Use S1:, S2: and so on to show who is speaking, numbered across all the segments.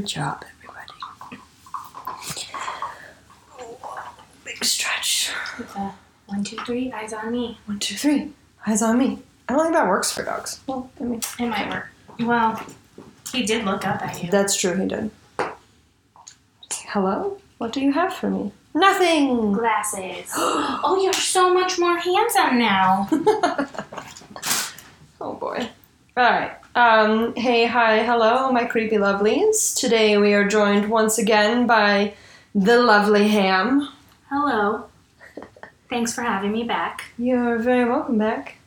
S1: Good job, everybody. Big stretch.
S2: With a one, two, three, eyes on me.
S1: One, two, three. Eyes on me. I don't think that works for dogs. Well, I mean,
S2: It might work. Well, he did look up at you.
S1: that's true. He did. Hello. What do you have for me? Nothing.
S2: Glasses. oh, you're so much more handsome now.
S1: oh boy. All right. Um, hey, hi, hello, my creepy lovelies. Today we are joined once again by the lovely Ham.
S2: Hello. Thanks for having me back.
S1: You're very welcome back.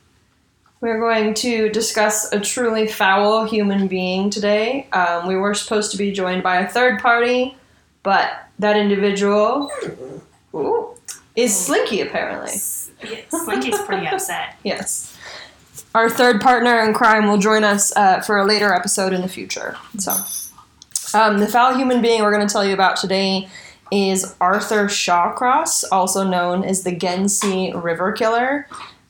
S1: We're going to discuss a truly foul human being today. Um, we were supposed to be joined by a third party, but that individual ooh, is Slinky, apparently.
S2: Yeah, Slinky's pretty upset.
S1: Yes. Our third partner in crime will join us uh, for a later episode in the future. So, um, the foul human being we're going to tell you about today is Arthur Shawcross, also known as the Genesee River Killer.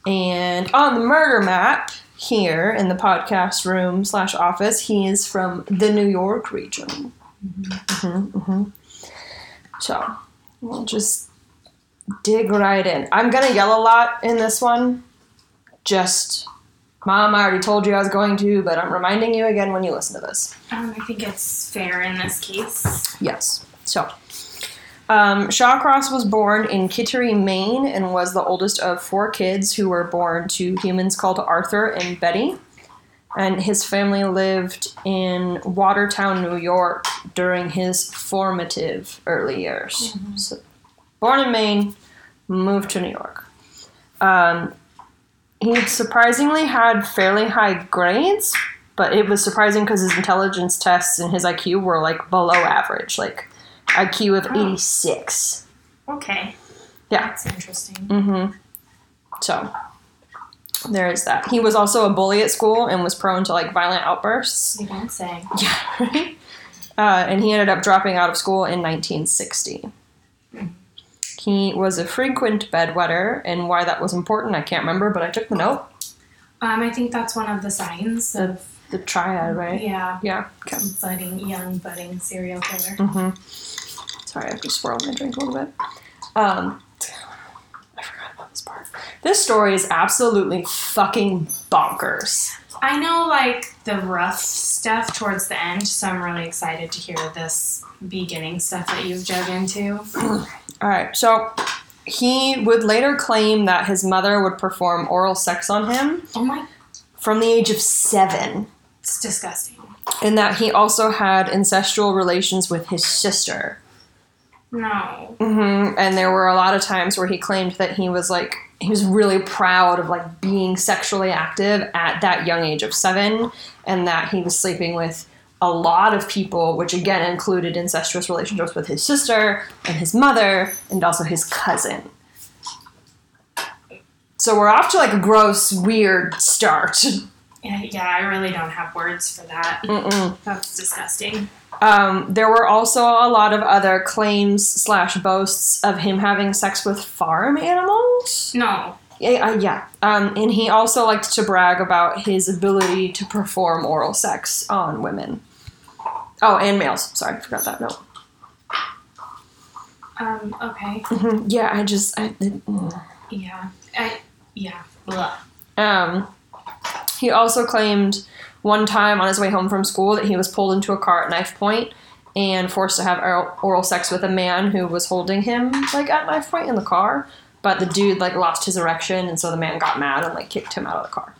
S1: And on the murder map here in the podcast room slash office, he is from the New York region. hmm hmm So, we'll just dig right in. I'm gonna yell a lot in this one. Just, Mom, I already told you I was going to, but I'm reminding you again when you listen to this.
S2: Um, I think it's fair in this case.
S1: Yes. So, um, Shawcross was born in Kittery, Maine, and was the oldest of four kids who were born to humans called Arthur and Betty. And his family lived in Watertown, New York during his formative early years. So, born in Maine, moved to New York. Um, he surprisingly had fairly high grades, but it was surprising because his intelligence tests and his IQ were like below average, like IQ of
S2: Oh.
S1: 86.
S2: Okay.
S1: Yeah.
S2: That's interesting.
S1: Mm-hmm. So there is that. He was also a bully at school and was prone to like violent outbursts.
S2: You don't say.
S1: Yeah, right. Uh, and he ended up dropping out of school in 1960. He was a frequent bedwetter, and why that was important, I can't remember, but I took the note.
S2: Um, I think that's one of the signs of
S1: The triad, right?
S2: yeah,
S1: Yeah. Okay.
S2: budding young budding serial killer.
S1: Mm-hmm. Sorry, I just swirled my drink a little bit. Um, I forgot about this part. This story is absolutely fucking bonkers.
S2: I know like the rough stuff towards the end, so I'm really excited to hear this beginning stuff that you've dug into.
S1: All right, so he would later claim that his mother would perform oral sex on him
S2: Oh my,
S1: from the age of seven,
S2: it's disgusting.
S1: and that he also had incestual relations with his sister.
S2: No.
S1: hmm And there were a lot of times where he claimed that he was like he was really proud of like being sexually active at that young age of seven, and that he was sleeping with a lot of people, which again included incestuous relationships with his sister and his mother, and also his cousin. So we're off to like a gross, weird start.
S2: Yeah, yeah, I really don't have words for that.
S1: Mm-mm.
S2: That's disgusting.
S1: Um, there were also a lot of other claims slash boasts of him having sex with farm animals.
S2: No.
S1: Yeah, uh, yeah. Um, and he also liked to brag about his ability to perform oral sex on women. Oh, and males. Sorry, I forgot that note.
S2: Um, okay.
S1: Mhm. Yeah, I just, I, it- mm.
S2: Yeah. I, yeah. Blah.
S1: um, he also claimed one time on his way home from school that he was pulled into a car at knife point and forced to have oral sex with a man who was holding him like at knife point in the car. But the dude like lost his erection, and so the man got mad and like kicked him out of the car.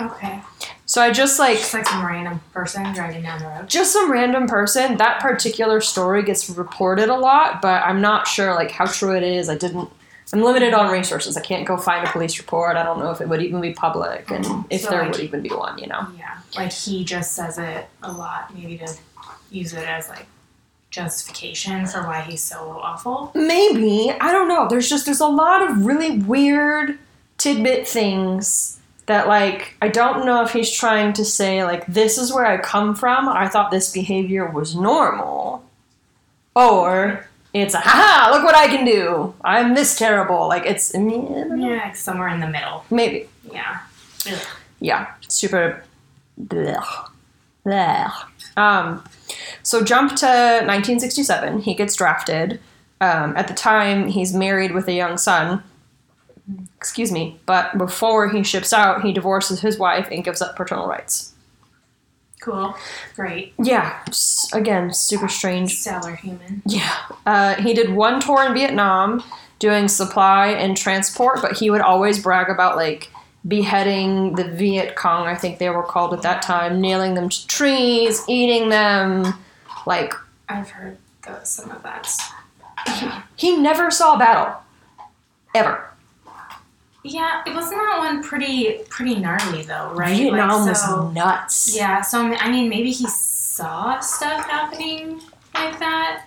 S2: Okay.
S1: So I just like
S2: Just like some random person driving down the road.
S1: just some random person. That particular story gets reported a lot, but I'm not sure like how true it is. I didn't. I'm limited on resources. I can't go find a police report. I don't know if it would even be public, and mm-hmm. if
S2: So,
S1: there
S2: like-
S1: would even be one. You know.
S2: Yeah. Like he just says it a lot, maybe to use it as like justification for why he's so awful.
S1: Maybe I don't know. There's just there's a lot of really weird tidbit things that like I don't know if he's trying to say like this is where I come from. I thought this behavior was normal, or it's a haha look what I can do. I'm this terrible. Like it's I mean, I.
S2: Yeah, somewhere in the middle.
S1: maybe
S2: Yeah. Ugh.
S1: yeah super. Blech. Blech. Um, so jump to 1967. He gets drafted. Um, at the time, he's married with a young son. Excuse me. But before he ships out, he divorces his wife and gives up paternal rights.
S2: Cool. Great.
S1: Yeah. Again, super strange.
S2: Stellar human.
S1: Yeah. Uh, he did one tour in Vietnam doing supply and transport, but he would always brag about like beheading the Viet Cong, I think they were called at that time, nailing them to trees, eating them. Like,
S2: I've heard the, some of that.
S1: he never saw a battle. Ever.
S2: Yeah, it wasn't that one pretty pretty gnarly though, right?
S1: Vietnam
S2: Like, so,
S1: was nuts.
S2: Yeah, so I mean, maybe he saw stuff happening like that.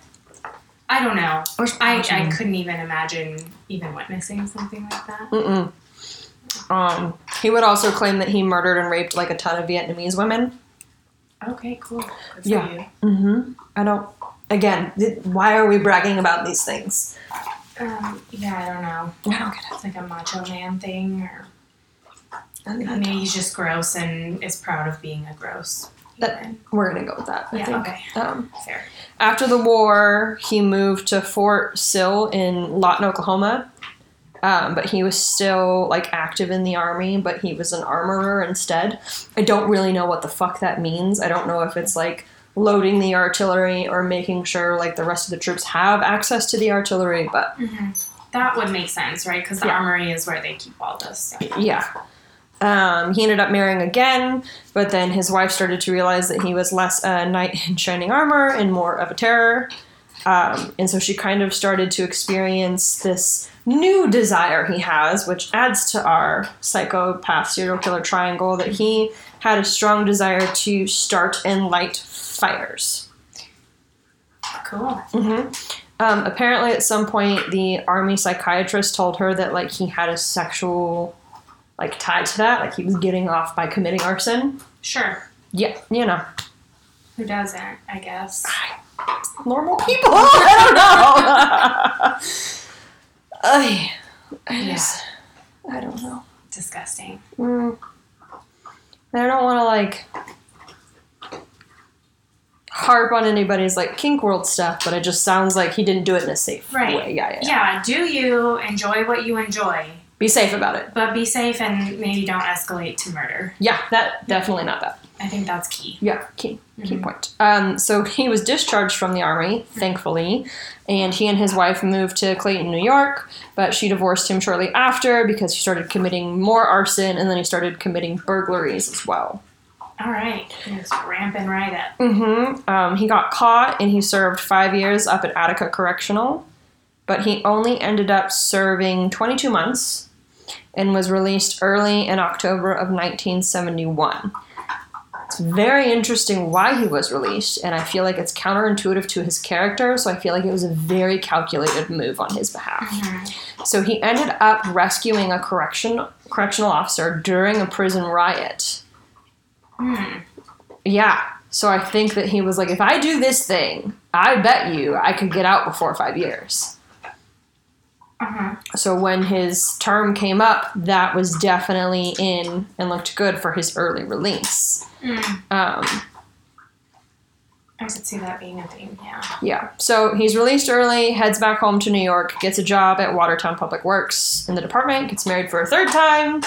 S2: I don't know. I, I couldn't even imagine even witnessing something like that.
S1: Mm-mm. Um, he would also claim that he murdered and raped like a ton of Vietnamese women.
S2: Okay, cool. Good
S1: Yeah. Mm-hmm. I don't. Again, th- why are we bragging about these things?
S2: Um, yeah, I don't know.
S1: I don't get
S2: It's like a macho man thing, or
S1: it.
S2: maybe he's just gross and is proud of being a gross.
S1: That-
S2: human.
S1: We're gonna go with that. I
S2: Yeah,
S1: think.
S2: okay.
S1: Um,
S2: Fair.
S1: after the war, he moved to Fort Sill in Lawton, Oklahoma. Um, but he was still like active in the army, but he was an armorer instead. I don't really know what the fuck that means. I don't know if it's like loading the artillery or making sure like the rest of the troops have access to the artillery, but
S2: hmm That would make sense, right? Because the
S1: Yeah.
S2: armory is where they keep all this stuff.
S1: yeah. Um, he ended up marrying again, but then his wife started to realize that he was less a knight in shining armor and more of a terror. Um, and so she kind of started to experience this new desire he has, which adds to our psychopath serial killer triangle that he had a strong desire to start and light fires.
S2: Cool.
S1: hmm Um, apparently, at some point, the army psychiatrist told her that like he had a sexual like tie to that, like he was getting off by committing arson.
S2: Sure.
S1: Yeah, you know,
S2: Who doesn't? I guess.
S1: normal people. I don't know. I, I
S2: Yeah.
S1: just, I don't know.
S2: Disgusting.
S1: Mm. I don't want to like harp on anybody's like kink world stuff, but it just sounds like he didn't do it in a safe
S2: Right.
S1: way. Yeah, yeah, yeah.
S2: Yeah. Do you enjoy what you enjoy,
S1: Be safe about it.
S2: but be safe and maybe don't escalate to murder.
S1: Yeah, that definitely not that.
S2: I think that's key.
S1: Yeah, key key
S2: Mhm.
S1: point. Um, so he was discharged from the army, thankfully, and he and his wife moved to Clayton, New York. But she divorced him shortly after because he started committing more arson, and then he started committing burglaries as well.
S2: All right. Just ramping right up.
S1: Mm-hmm. Um, he got caught and he served five years up at Attica Correctional, but he only ended up serving 22 months and was released early in October of 1971. It's very interesting why he was released, and I feel like it's counterintuitive to his character, so I feel like it was a very calculated move on his behalf.
S2: Mhm.
S1: So he ended up rescuing a correction correctional officer during a prison riot.
S2: Hmm.
S1: Yeah. So I think that he was like, if I do this thing, I bet you I could get out before five years.
S2: Uh-huh.
S1: So when his term came up, that was definitely in and looked good for his early release.
S2: Mm.
S1: Um,
S2: I could see that being a thing. Yeah.
S1: yeah. So he's released early, heads back home to New York, gets a job at Watertown Public Works in the department, gets married for a third time.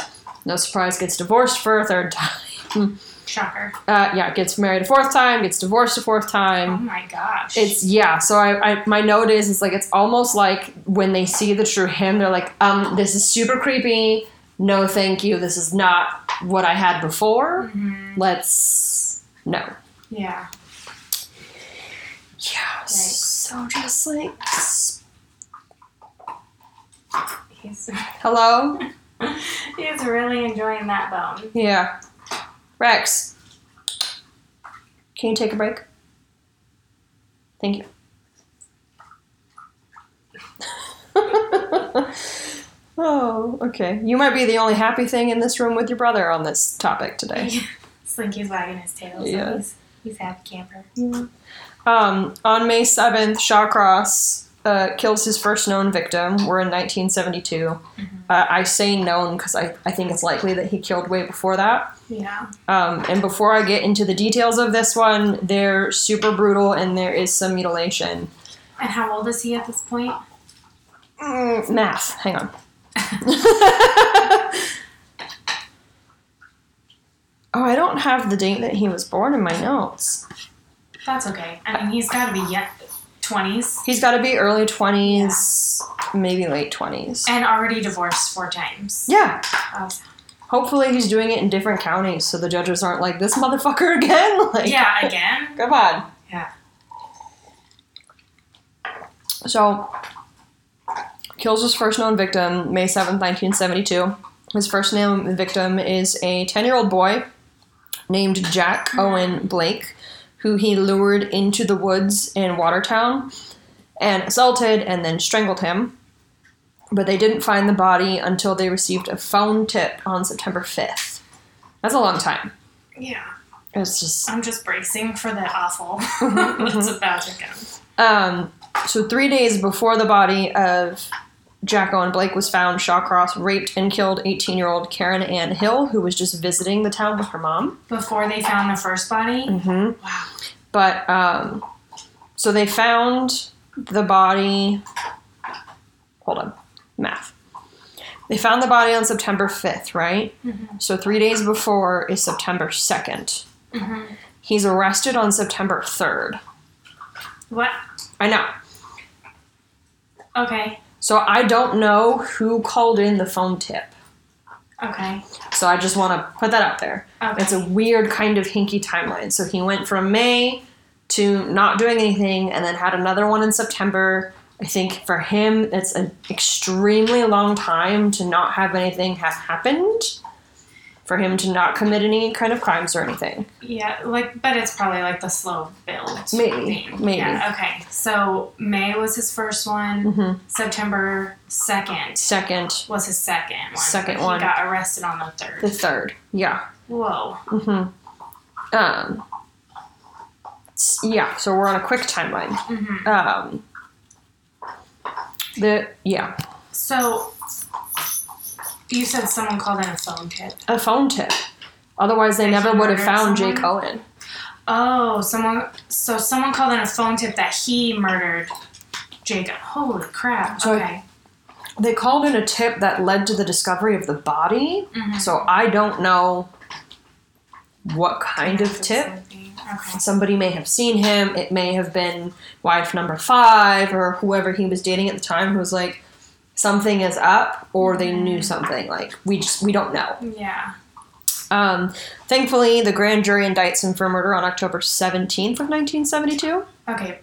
S1: No surprise, gets divorced for a third time.
S2: Shocker.
S1: Uh, yeah, gets married a fourth time, gets divorced a fourth time.
S2: Oh my gosh.
S1: It's yeah. So I, I my note is it's like it's almost like when they see the true him, they're like, um, this is super creepy. No, thank you. This is not what I had before.
S2: Mhm.
S1: Let's no.
S2: Yeah.
S1: Yeah. So just like
S2: He's
S1: hello.
S2: he's really enjoying that bone.
S1: Yeah. Rex. Can you take a break? Thank you. oh, okay. You might be the only happy thing in this room with your brother on this topic today.
S2: Slinky's wagging his tail. So
S1: Yeah.
S2: he's, he's a happy camper.
S1: Um, on May 7th, Shawcross uh, kills his first known victim. We're in 1972. Uh, I say known because I, I think it's likely that he killed way before that.
S2: Yeah.
S1: Um, and before I get into the details of this one, they're super brutal and there is some mutilation.
S2: And how old is he at this point?
S1: Mm, math. Hang on. oh, I don't have the date that he was born in my notes.
S2: That's okay. I mean, he's got to be yet twenties
S1: He's got to be early 20s, maybe late 20s.
S2: and already divorced four times.
S1: Yeah.
S2: Oh.
S1: Hopefully he's doing it in different counties so the judges aren't like, this motherfucker again? Like,
S2: yeah, again.
S1: Come on.
S2: Yeah.
S1: So, kills his first known victim May 7th, 1972. His first known victim is a 10 year old boy named Jack mm-hmm. Owen Blake, who he lured into the woods in Watertown and assaulted and then strangled him. But they didn't find the body until they received a phone tip on September 5th. That's a long time.
S2: Yeah.
S1: It's just.
S2: I'm just bracing for the awful that's about to come.
S1: Um, so three days before the body of Jack Owen Blake was found, Shawcross raped and killed 18-year-old Karen Ann Hill, who was just visiting the town with her mom.
S2: Before they found the first body?
S1: Mm-hmm.
S2: Wow.
S1: But um, so they found the body. Hold on, math. They found the body on September 5th, right?
S2: Mhm.
S1: So three days before is September 2nd.
S2: hmm
S1: He's arrested on September 3rd.
S2: What?
S1: I know.
S2: Okay.
S1: So I don't know who called in the phone tip.
S2: Okay.
S1: So I just want to put that out there.
S2: Okay.
S1: It's a weird kind of hinky timeline. So he went from May to not doing anything and then had another one in September. I think for him, it's an extremely long time to not have anything have happened. For him to not commit any kind of crimes or anything.
S2: Yeah, like, but it's probably like the slow build.
S1: Maybe,
S2: thing.
S1: maybe.
S2: Yeah, okay. So May was his first one.
S1: hmm
S2: September 2nd
S1: Second,
S2: was his second one.
S1: Second
S2: but
S1: one.
S2: He got arrested on the third.
S1: the third. Yeah.
S2: Whoa.
S1: hmm Um, yeah, so we're on a quick timeline.
S2: hmm
S1: Um, the yeah,
S2: So, you said someone called in a phone tip.
S1: a phone tip. Otherwise, they never would have found
S2: someone?
S1: Jake Owen.
S2: Oh, someone. So someone called in a phone tip that he murdered Jacob. Holy crap.
S1: So-
S2: okay.
S1: They called in a tip that led to the discovery of the body.
S2: Mhm.
S1: So I don't know what kind of tip.
S2: Okay.
S1: Somebody may have seen him. It may have been wife number five or whoever he was dating at the time who was like, something is up, or they knew something. Like we just we don't know.
S2: Yeah.
S1: Um, thankfully, the grand jury indicts him for murder on October 17th of 1972.
S2: Okay.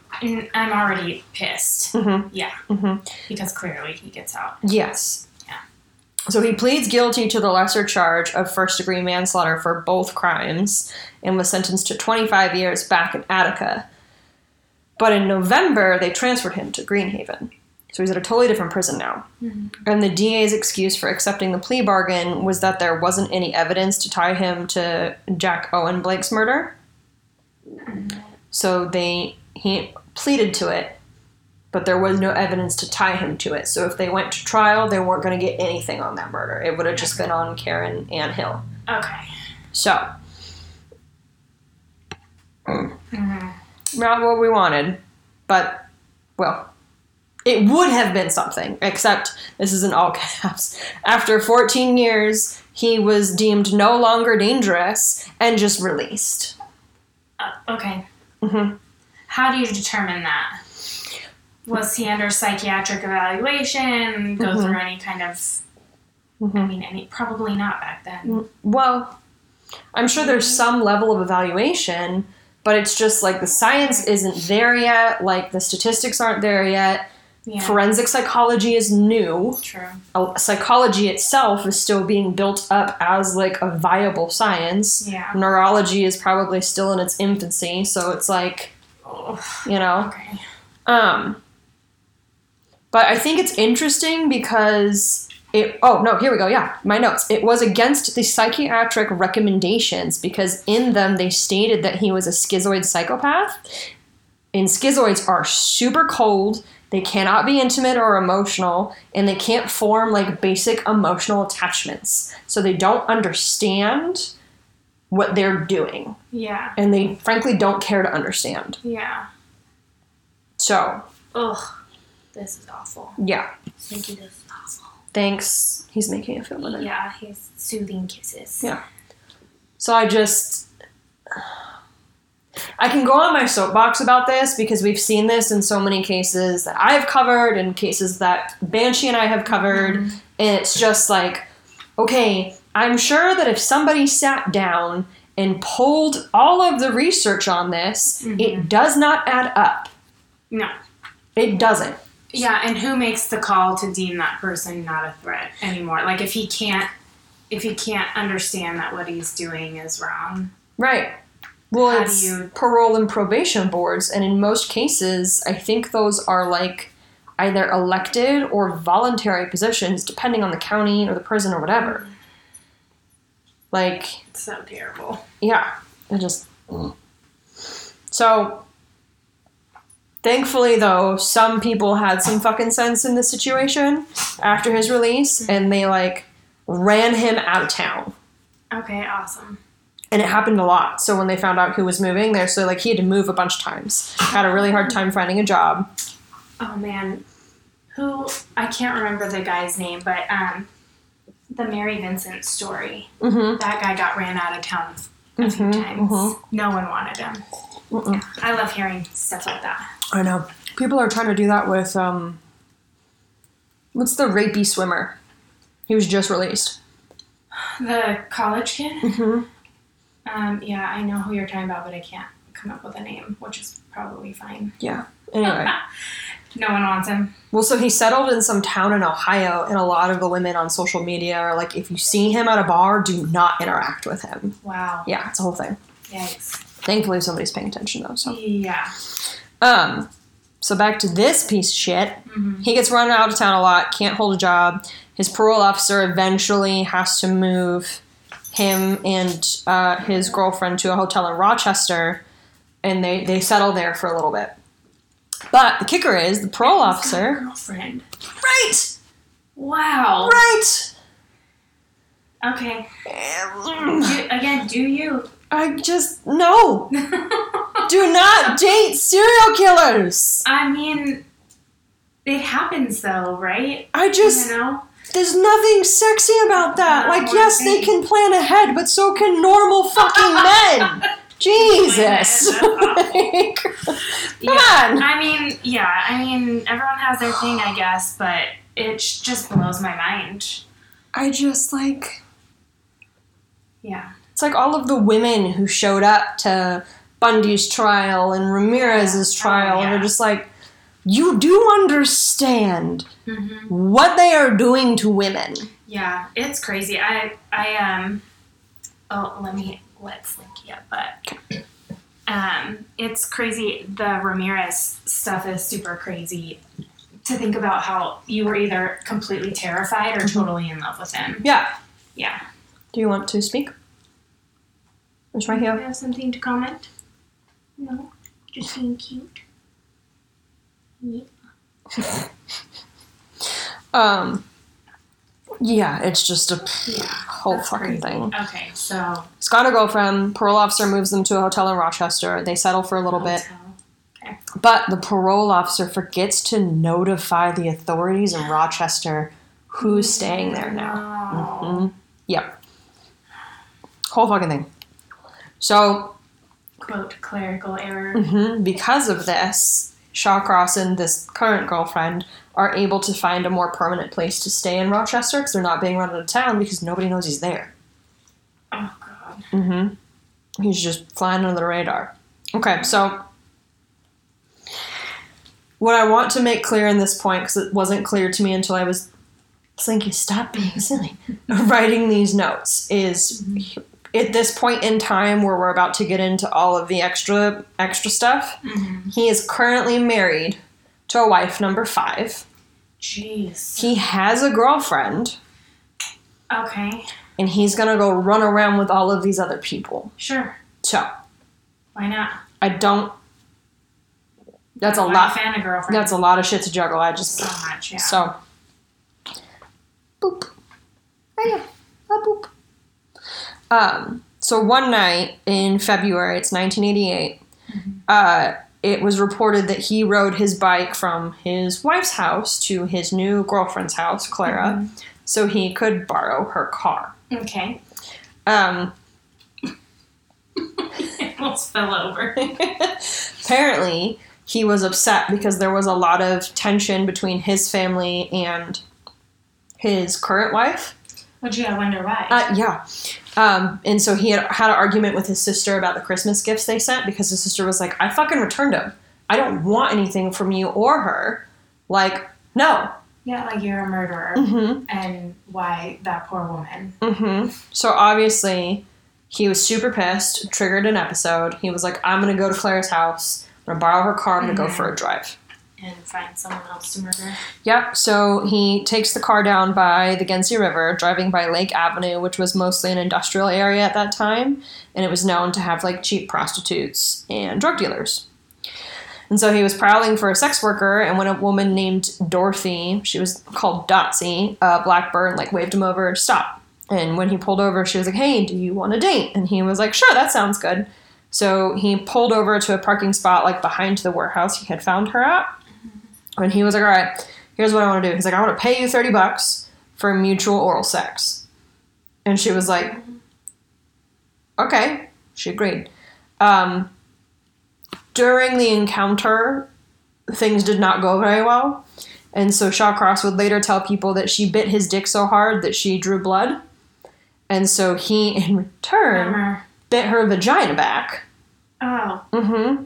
S2: I'm already pissed.
S1: Mm-hmm.
S2: Yeah.
S1: Mm-hmm.
S2: Because clearly he gets out.
S1: Yes. So he pleads guilty to the lesser charge of first degree manslaughter for both crimes and was sentenced to 25 years back in Attica. But in November, they transferred him to Greenhaven. So he's at a totally different prison now.
S2: Mhm.
S1: And the DA's excuse for accepting the plea bargain was that there wasn't any evidence to tie him to Jack Owen Blake's murder. So they he pleaded to it, but there was no evidence to tie him to it. So if they went to trial, they weren't going to get anything on that murder. It would have just been on Karen Ann Hill.
S2: Okay.
S1: So
S2: hmm
S1: not what we wanted, but well, it would have been something. Except this is in all caps. After 14 years, he was deemed no longer dangerous and just released.
S2: Uh, okay.
S1: hmm
S2: How do you determine that? Was he under psychiatric evaluation? Go
S1: Mhm.
S2: through any kind of. I
S1: hmm
S2: mean, any probably not back then.
S1: Well, I'm sure there's some level of evaluation, but it's just like the science isn't there yet. Like the statistics aren't there yet.
S2: Yeah.
S1: Forensic psychology is new.
S2: True.
S1: Psychology itself is still being built up as like a viable science.
S2: Yeah.
S1: Neurology is probably still in its infancy, so it's like, you know.
S2: okay.
S1: Um, but I think it's interesting because it. Oh no, here we go. Yeah, my notes. It was against the psychiatric recommendations because in them they stated that he was a schizoid psychopath. And schizoids are super cold. They cannot be intimate or emotional, and they can't form like basic emotional attachments. So they don't understand what they're doing.
S2: Yeah.
S1: And they frankly don't care to understand.
S2: Yeah.
S1: So,
S2: Ugh. This is awful.
S1: yeah.
S2: Thank you. This is awful.
S1: Thanks. He's making it feel better.
S2: Yeah, he's soothing kisses.
S1: Yeah. So I just. I can go on my soapbox about this because we've seen this in so many cases that I've covered and cases that Banshee and I have covered.
S2: Mhm.
S1: And it's just like, okay, I'm sure that if somebody sat down and pulled all of the research on this,
S2: Mhm.
S1: it does not add up.
S2: No.
S1: It doesn't.
S2: Yeah, and who makes the call to deem that person not a threat anymore? Like if he can't if he can't understand that what he's doing is wrong.
S1: Right. Well,
S2: How
S1: it's
S2: you-
S1: parole and probation boards, and in most cases, I think those are like either elected or voluntary positions, depending on the county or the prison or whatever. Like,
S2: It's so terrible.
S1: yeah, it just. Mm. So, thankfully, though, some people had some fucking sense in this situation after his release, and they like ran him out of town.
S2: Okay, awesome.
S1: and it happened a lot. So when they found out who was moving there, so like he had to move a bunch of times. Had a really hard time finding a job.
S2: Oh man. Who I can't remember the guy's name, but um the Mary Vincent story.
S1: Mm-hmm.
S2: That guy got ran out of town a few
S1: Mhm,
S2: times.
S1: mhm.
S2: No one wanted him.
S1: Mm-mm.
S2: I love hearing stuff like that.
S1: I know. People are trying to do that with um. What's the rapey swimmer? He was just released.
S2: The college kid?
S1: Mm-hmm.
S2: Um, yeah, I know who you're talking about, but I can't come up with a name, which is probably fine.
S1: Yeah. Anyway,
S2: no one wants him.
S1: well, so he settled in some town in Ohio, and a lot of the women on social media are like, if you see him at a bar, do not interact with him.
S2: Wow.
S1: Yeah, it's a whole thing.
S2: Yikes.
S1: Thankfully, somebody's paying attention though. So,
S2: Yeah.
S1: Um, so back to this piece of shit.
S2: hmm
S1: He gets run out of town a lot, can't hold a job. His parole officer eventually has to move him and uh, his girlfriend to a hotel in Rochester, and they, they settle there for a little bit. But the kicker is the parole officer.
S2: Girlfriend.
S1: Right!
S2: Wow.
S1: Right!
S2: Okay. Do, again, do you?
S1: I just. No! Do not date serial killers!
S2: I mean, it happens though, right?
S1: I just.
S2: you know.
S1: There's nothing sexy about that.
S2: No,
S1: Like, yes, they can plan ahead, but so can normal fucking men. Jesus. Like, Come
S2: Yeah.
S1: on.
S2: I mean, yeah. I mean, everyone has their thing, I guess, but it just blows my mind.
S1: I just like.
S2: Yeah.
S1: It's like all of the women who showed up to Bundy's trial and Ramirez's trial,
S2: Oh,
S1: and
S2: yeah.
S1: they're just like, you do understand
S2: hmm
S1: what they are doing to women.
S2: Yeah, it's crazy. I I um oh let me let's link you up, but um it's crazy. The Ramirez stuff is super crazy to think about how you were either completely terrified or totally in love with him.
S1: Yeah.
S2: Yeah.
S1: Do you want to speak? It's right
S2: Do you
S1: here.
S2: have something to comment? No, just being cute. Yeah.
S1: Um. Yeah, it's just a
S2: Yeah.
S1: whole fucking
S2: crazy.
S1: thing.
S2: Okay, so
S1: He's got a girlfriend. Parole officer moves them to a hotel in Rochester. They settle for a little bit.
S2: hotel.
S1: But the parole officer forgets to notify the authorities in Rochester who's staying there now.
S2: No.
S1: hmm Yep. Whole fucking thing. So,
S2: Quote clerical error.
S1: mhm, because of this, Shawcross and this current girlfriend are able to find a more permanent place to stay in Rochester because they're not being run out of town because nobody knows he's there.
S2: Oh god.
S1: Mm-hmm. He's just flying under the radar. Okay, so what I want to make clear in this point, because it wasn't clear to me until I was thinking, stop being silly, writing these notes, is at this point in time where we're about to get into all of the extra extra stuff.
S2: Mm-hmm.
S1: He is currently married to a wife number five.
S2: Jeez.
S1: He has a girlfriend,
S2: Okay.
S1: and he's gonna go run around with all of these other people.
S2: Sure.
S1: So
S2: Why not?
S1: I don't. That's a
S2: I'm
S1: lot.
S2: A fan of girlfriend.
S1: That's a lot of shit to juggle. I just
S2: so much. Yeah.
S1: so. Boop. Oh yeah, a boop. Um. So one night in February, it's 1988, uh, it was reported that he rode his bike from his wife's house to his new girlfriend's house, Clara, so he could borrow her car.
S2: Okay.
S1: Um,
S2: almost fell over.
S1: apparently, he was upset because there was a lot of tension between his family and his current wife.
S2: Would you I wonder why?
S1: Uh, yeah. Um, and so he had had an argument with his sister about the Christmas gifts they sent because his sister was like, I fucking returned them. I don't want anything from you or her. Like, no.
S2: yeah, like you're a murderer.
S1: Mm-hmm.
S2: And why that poor woman?
S1: Mm-hmm. So obviously, he was super pissed, triggered an episode. He was like, I'm going to go to Claire's house. I'm going to borrow her car. I'm going to go
S2: Mhm.
S1: for a drive.
S2: And find someone else to murder.
S1: Yep. So he takes the car down by the Genesee River, driving by Lake Avenue, which was mostly an industrial area at that time, and it was known to have like cheap prostitutes and drug dealers. And so he was prowling for a sex worker, and when a woman named Dorothy, she was called Dotsy, uh, Blackburn, like waved him over to stop. And when he pulled over, she was like, "Hey, do you want a date?" And he was like, "Sure, that sounds good." So he pulled over to a parking spot like behind the warehouse he had found her at. And he was like, all right, here's what I want to do. He's like, I want to pay you 30 bucks for mutual oral sex. And she was like, okay. She agreed. Um, during the encounter, things did not go very well. And so Shawcross would later tell people that she bit his dick so hard that she drew blood. And so he, in return,
S2: Bummer.
S1: bit her vagina back.
S2: Oh.
S1: Mm-hmm.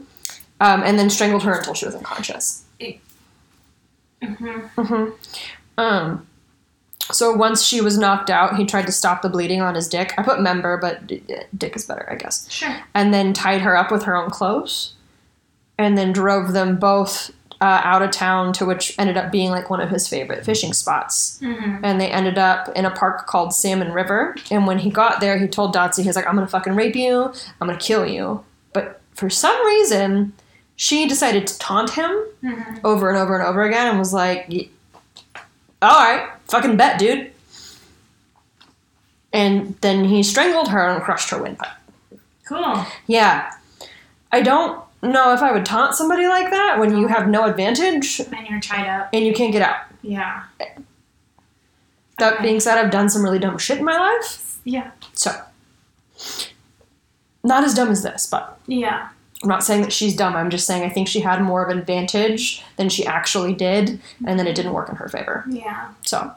S1: Um, and then strangled her until she was unconscious.
S2: Mm-hmm.
S1: hmm Um, so once she was knocked out, he tried to stop the bleeding on his dick. I put member, but d- d- dick is better, I guess.
S2: Sure.
S1: And then tied her up with her own clothes, and then drove them both uh, out of town to which ended up being like one of his favorite fishing spots.
S2: Mm-hmm.
S1: And they ended up in a park called Salmon River. And when he got there, he told Dotsy, he's like, "I'm gonna fucking rape you. I'm gonna kill you." But for some reason, she decided to taunt him
S2: Mm-hmm.
S1: over and over and over again and was like, all right, fucking bet, dude. And then he strangled her and crushed her windpipe.
S2: Cool.
S1: Yeah. I don't know if I would taunt somebody like that when you have no advantage
S2: And you're tied up.
S1: and you can't get out.
S2: Yeah.
S1: That
S2: Okay.
S1: being said, I've done some really dumb shit in my life.
S2: Yeah.
S1: So, not as dumb as this, but
S2: Yeah.
S1: I'm not saying that she's dumb. I'm just saying I think she had more of an advantage than she actually did, and then it didn't work in her favor.
S2: Yeah.
S1: So,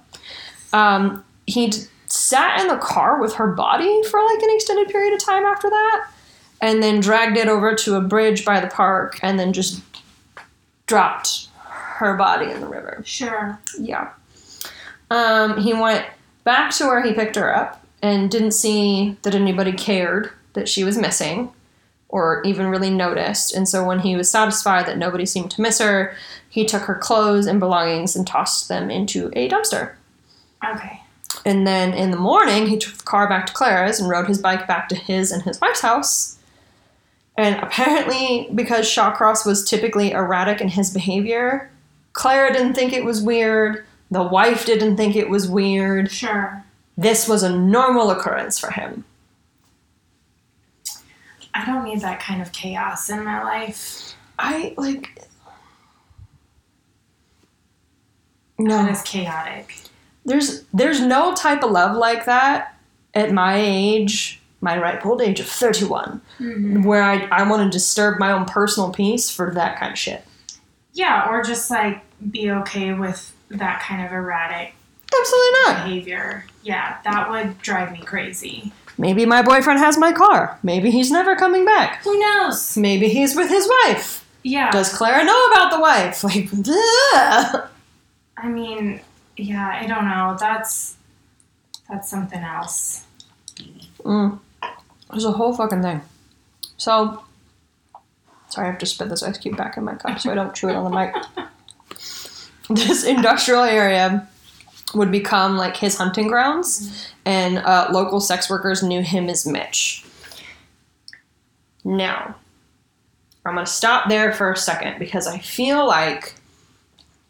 S1: um, he d- sat in the car with her body for like an extended period of time after that, and then dragged it over to a bridge by the park, and then just dropped her body in the river.
S2: Sure.
S1: Yeah. Um, he went back to where he picked her up and didn't see that anybody cared that she was missing or even really noticed. And so when he was satisfied that nobody seemed to miss her, he took her clothes and belongings and tossed them into a dumpster.
S2: Okay.
S1: And then in the morning, he took the car back to Clara's and rode his bike back to his and his wife's house. And apparently, because Shawcross was typically erratic in his behavior, Clara didn't think it was weird. The wife didn't think it was weird.
S2: Sure.
S1: This was a normal occurrence for him.
S2: I don't need that kind of chaos in my life.
S1: I like. No,
S2: is chaotic.
S1: there's there's no type of love like that at my age, my ripe old age of 31,
S2: Mm-hmm.
S1: where I, I want to disturb my own personal peace for that kind of shit.
S2: Yeah, or just like be okay with that kind of erratic
S1: Absolutely not.
S2: behavior. Yeah, that would drive me crazy.
S1: Maybe my boyfriend has my car. Maybe he's never coming back.
S2: Who knows?
S1: Maybe he's with his wife.
S2: Yeah.
S1: Does Clara know about the wife? Like, ugh.
S2: I mean, yeah, I don't know. That's that's something else.
S1: Mm. There's a whole fucking thing. So, sorry, I have to spit this ice cube back in my cup so I don't chew it on the mic. This industrial area would become like his hunting grounds, and uh, local sex workers knew him as Mitch. Now, I'm going to stop there for a second because I feel like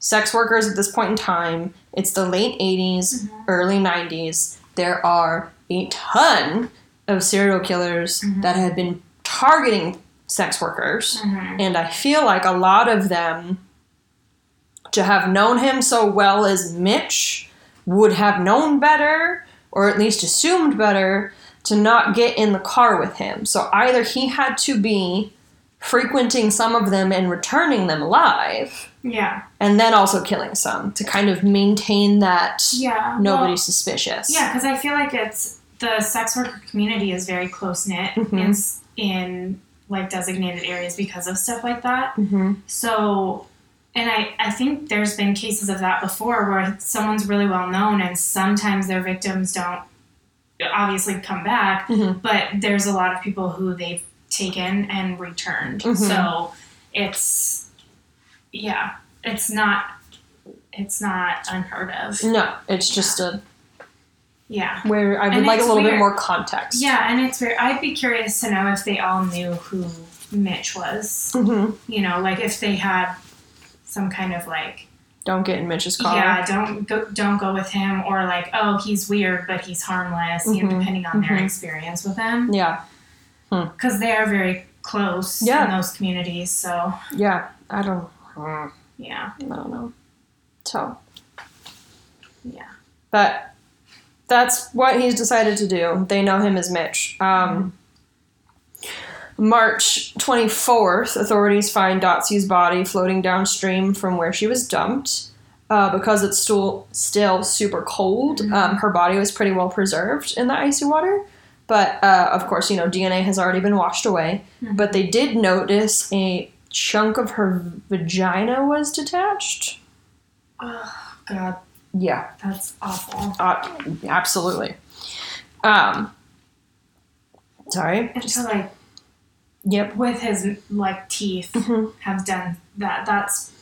S1: sex workers at this point in time, it's the late 80s, early 90s, there are a ton of serial killers
S2: Mhm.
S1: that have been targeting sex workers.
S2: Mhm.
S1: And I feel like a lot of them, to have known him so well as Mitch, would have known better, or at least assumed better, to not get in the car with him. So either he had to be frequenting some of them and returning them alive,
S2: Yeah.
S1: and then also killing some to kind of maintain that
S2: Yeah.
S1: nobody's suspicious.
S2: Yeah, because I feel like it's the sex worker community is very close knit
S1: Mhm.
S2: in in like designated areas because of stuff like that.
S1: hmm
S2: So, and I I think there's been cases of that before where someone's really well known and sometimes their victims don't obviously come back,
S1: Mhm.
S2: but there's a lot of people who they've taken and returned.
S1: Mhm.
S2: So it's yeah, it's not it's not unheard of.
S1: No, it's just a
S2: Yeah.
S1: where I would
S2: And
S1: like a little bit more context.
S2: Yeah, and it's very. I'd be curious to know if they all knew who Mitch was.
S1: hmm
S2: You know, like if they had some kind of like,
S1: Don't get in Mitch's car.
S2: yeah, don't go, don't go with him, or like, oh, he's weird, but he's harmless. You know,
S1: Mhm,
S2: depending on their
S1: mhm.
S2: experience with him,
S1: Yeah.
S2: because they are very close
S1: Yeah.
S2: in those communities. So
S1: Yeah. I don't.
S2: Yeah, I
S1: don't know. So.
S2: Yeah.
S1: But that's what he's decided to do. They know him as Mitch. Um, March 24th, authorities find Dotsy's body floating downstream from where she was dumped. Uh, because it's still still super cold,
S2: Mhm.
S1: um, her body was pretty well preserved in the icy water. But uh, of course, you know DNA has already been washed away.
S2: Mhm.
S1: But they did notice a chunk of her vagina was detached.
S2: oh god,
S1: Yeah,
S2: that's awful.
S1: uh, absolutely. Um, sorry.
S2: To like
S1: Yep.
S2: with his like teeth
S1: Mhm.
S2: have done that. That's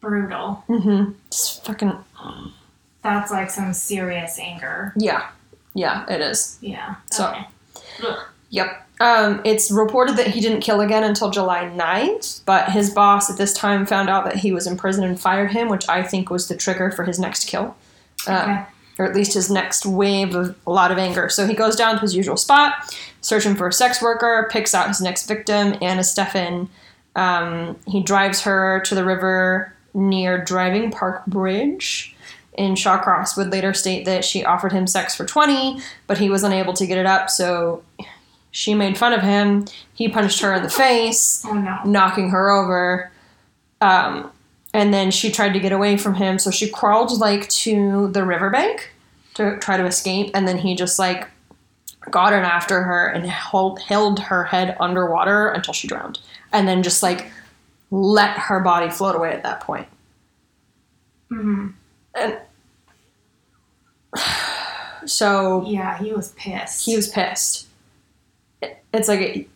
S2: brutal.
S1: Mm-hmm. Just fucking.
S2: That's like some serious anger.
S1: Yeah. Yeah, it is.
S2: Yeah.
S1: So-
S2: Okay.
S1: Yep. Um, it's reported that he didn't kill again until July 9th, but his boss at this time found out that he was in prison and fired him, which I think was the trigger for his next kill. Uh,
S2: Okay.
S1: or at least his next wave of a lot of anger. So he goes down to his usual spot, searching for a sex worker, picks out his next victim, Anna Steffen. Um, he drives her to the river near Driving Park Bridge. in Shawcross would later state that she offered him sex for 20, but he was unable to get it up, so she made fun of him. He punched her in the face
S2: Oh no.
S1: knocking her over. Um, and then she tried to get away from him, so she crawled like to the riverbank to try to escape, and then he just like got in after her and held, held her head underwater until she drowned, and then just like let her body float away at that point.
S2: hmm
S1: And so
S2: Yeah, he was pissed.
S1: he was pissed. It- It's like,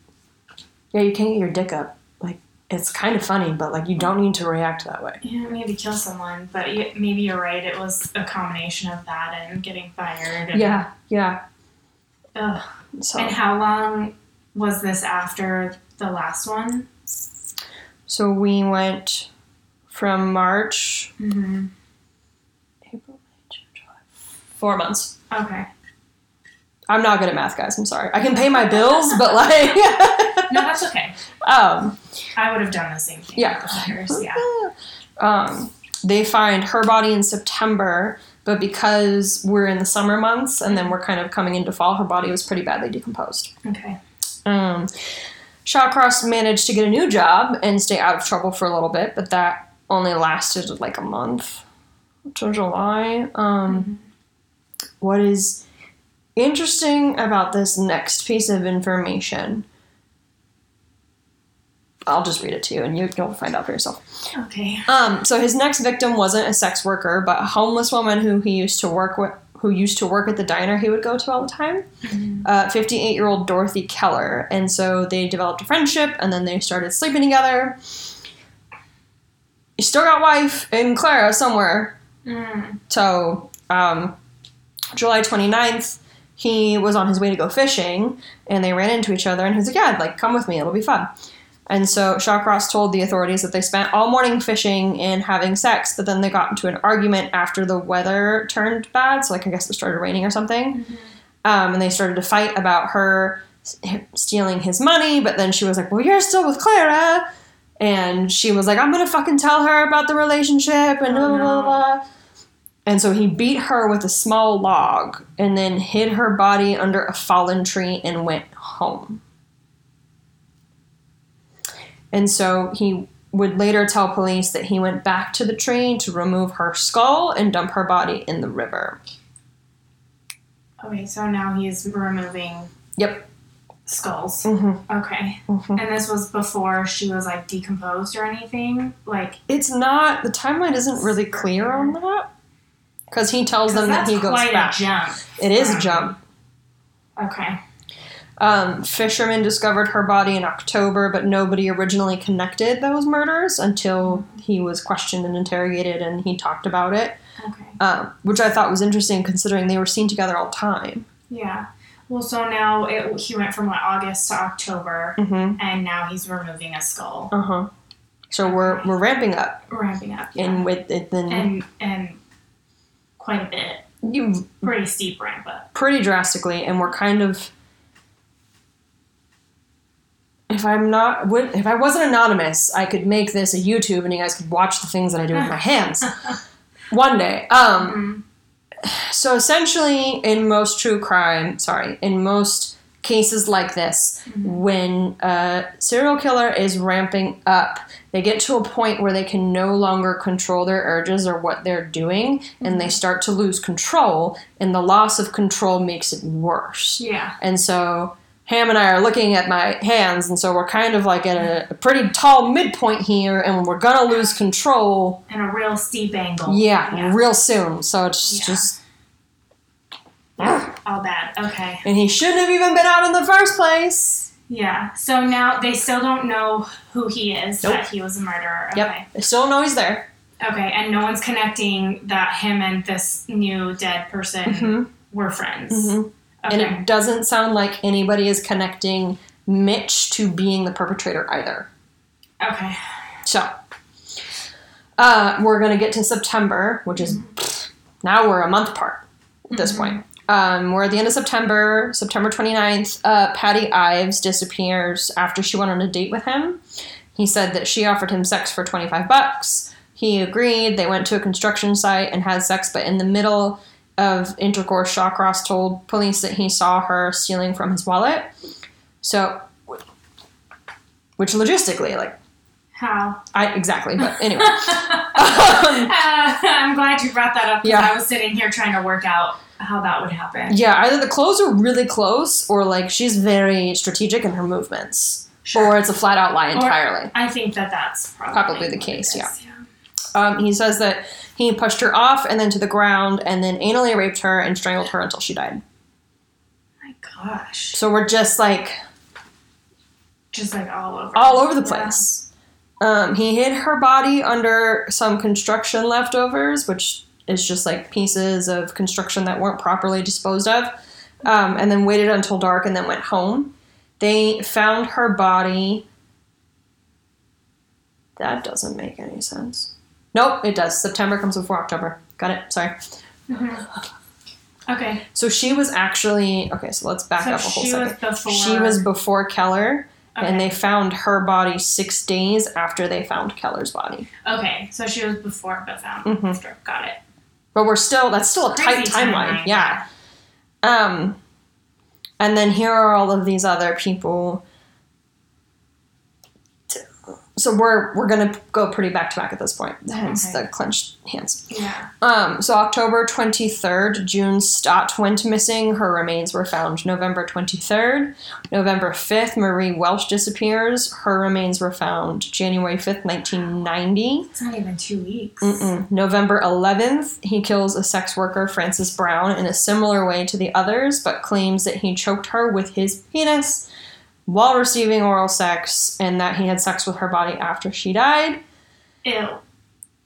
S1: yeah, you can't get your dick up. Like, it's kind of funny, but like, you don't need to react that way.
S2: Yeah, maybe kill someone, but maybe you're right. It was a combination of that and getting fired. And,
S1: Yeah, yeah.
S2: Ugh.
S1: So,
S2: And how long was this after the last one?
S1: so we went from March,
S2: Mm-hmm.
S1: April, May, June, July, four months.
S2: Okay.
S1: I'm not good at math, guys. I'm sorry. I can pay my bills, but like,
S2: No, that's okay.
S1: um,
S2: I would have done the same thing.
S1: Yeah.
S2: Yeah.
S1: um, they find her body in September, but because we're in the summer months and then we're kind of coming into fall, her body was pretty badly decomposed.
S2: Okay.
S1: Um, Shawcross managed to get a new job and stay out of trouble for a little bit, but that only lasted like a month till July. Um, what is interesting about this next piece of information? I'll just read it to you, and you, you'll find out for yourself.
S2: Okay.
S1: Um, so his next victim wasn't a sex worker, but a homeless woman who he used to work with, who used to work at the diner he would go to all the time. Uh, 58 year old Dorothy Keller, and so they developed a friendship, and then they started sleeping together. He still got wife in Clara somewhere.
S2: Mm.
S1: So um, July 29th, he was on his way to go fishing, and they ran into each other, and he's like, "Yeah, like come with me, it'll be fun." And so Shawcross told the authorities that they spent all morning fishing and having sex, but then they got into an argument after the weather turned bad. So, like, I guess it started raining or something.
S2: Mhm.
S1: Um, and they started to fight about her stealing his money, but then she was like, Well, you're still with Clara. And she was like, I'm gonna fucking tell her about the relationship and
S2: Oh,
S1: blah, blah, blah,
S2: no.
S1: blah. And so he beat her with a small log and then hid her body under a fallen tree and went home. And so he would later tell police that he went back to the tree to remove her skull and dump her body in the river.
S2: Okay, so now he's removing
S1: Yep.
S2: skulls.
S1: Mm-hmm.
S2: Okay.
S1: Mm-hmm.
S2: And this was before she was like decomposed or anything? Like,
S1: It's not, the timeline isn't really clear on that. Because he tells them that he goes
S2: quite
S1: back.
S2: a jump.
S1: It is a jump.
S2: Okay.
S1: Um, fishermen discovered her body in October, but nobody originally connected those murders until he was questioned and interrogated and he talked about it,
S2: Okay.
S1: um, which I thought was interesting considering they were seen together all the time.
S2: Yeah. Well, so now it, he went from what August to October,
S1: Mm-hmm.
S2: and now he's removing a skull,
S1: Uh huh. So we're we're ramping up,
S2: ramping up, yeah.
S1: and with it then
S2: and and quite a bit,
S1: you
S2: pretty steep ramp up.
S1: pretty drastically, and we're kind of. If I'm not, would- if I wasn't anonymous, I could make this a YouTube, and you guys could watch the things that I do with my hands one day. Um,
S2: Mhm.
S1: so essentially, in most true crime, sorry, in most cases like this, when a serial killer is ramping up, they get to a point where they can no longer control their urges or what they're doing, and they start to lose control, and the loss of control makes it worse.
S2: Yeah.
S1: And so Ham and I are looking at my hands, and so we're kind of like at a, a pretty tall midpoint here, and we're gonna lose control.
S2: And a real steep angle.
S1: Yeah,
S2: Yeah.
S1: real soon. So it's
S2: Yeah.
S1: just.
S2: All bad. Okay.
S1: And he shouldn't have even been out in the first place.
S2: Yeah. So now they still don't know who he is,
S1: Nope.
S2: that he was a murderer. Okay.
S1: Yep. They still don't know he's there.
S2: Okay. And no one's connecting that him and this new dead person
S1: Mm-hmm.
S2: were friends.
S1: Mm-hmm. And it doesn't sound like anybody is connecting Mitch to being the perpetrator either.
S2: okay.
S1: So, uh, we're going to get to September, which is now we're a month apart at this
S2: Mhm.
S1: point. Um, we're at the end of September, September 29th. Uh, Patty Ives disappears after she went on a date with him. He said that she offered him sex for 25 bucks. He agreed. They went to a construction site and had sex, but in the middle of intercourse, Shawcross told police that he saw her stealing from his wallet. So, which logistically, like,
S2: How?
S1: I exactly, but anyway.
S2: Uh, I'm glad you brought that up because
S1: Yeah.
S2: I was sitting here trying to work out how that would happen.
S1: Yeah, either the clothes are really close or like she's very strategic in her movements.
S2: Sure.
S1: Or it's a flat out lie
S2: Or-
S1: entirely.
S2: I think that that's probably,
S1: Probably the case,
S2: it
S1: yeah. Um, he says that he pushed her off and then to the ground and then anally raped her and strangled her until she died.
S2: My gosh.
S1: So we're just like
S2: Just like all over.
S1: all over the
S2: Yeah.
S1: place. Um, he hid her body under some construction leftovers, which is just like pieces of construction that weren't properly disposed of, um, and then waited until dark and then went home. They found her body. That doesn't make any sense. Nope, it does. September comes before October. Got it. Sorry.
S2: Mhm. Okay.
S1: So she was actually okay. So let's back
S2: so
S1: up a whole
S2: she
S1: second.
S2: was before.
S1: She was before Keller,
S2: okay.
S1: and they found her body six days after they found Keller's body.
S2: Okay, so she was before but found
S1: Mhm.
S2: after. Got it.
S1: But we're still that's still a tight
S2: Crazy
S1: timeline. Yeah. Um and then here are all of these other people. So we're we're gonna go pretty back to back at this point. Hence
S2: Okay.
S1: the clenched hands.
S2: Yeah.
S1: Um, so October 23rd, June Stott went missing. Her remains were found November 23rd. November 5th, Marie Welch disappears. Her remains were found January 5th, 1990.
S2: It's not even two weeks.
S1: Mm-mm. November 11th, he kills a sex worker, Frances Brown, in a similar way to the others, but claims that he choked her with his penis while receiving oral sex and that he had sex with her body after she died.
S2: Ew.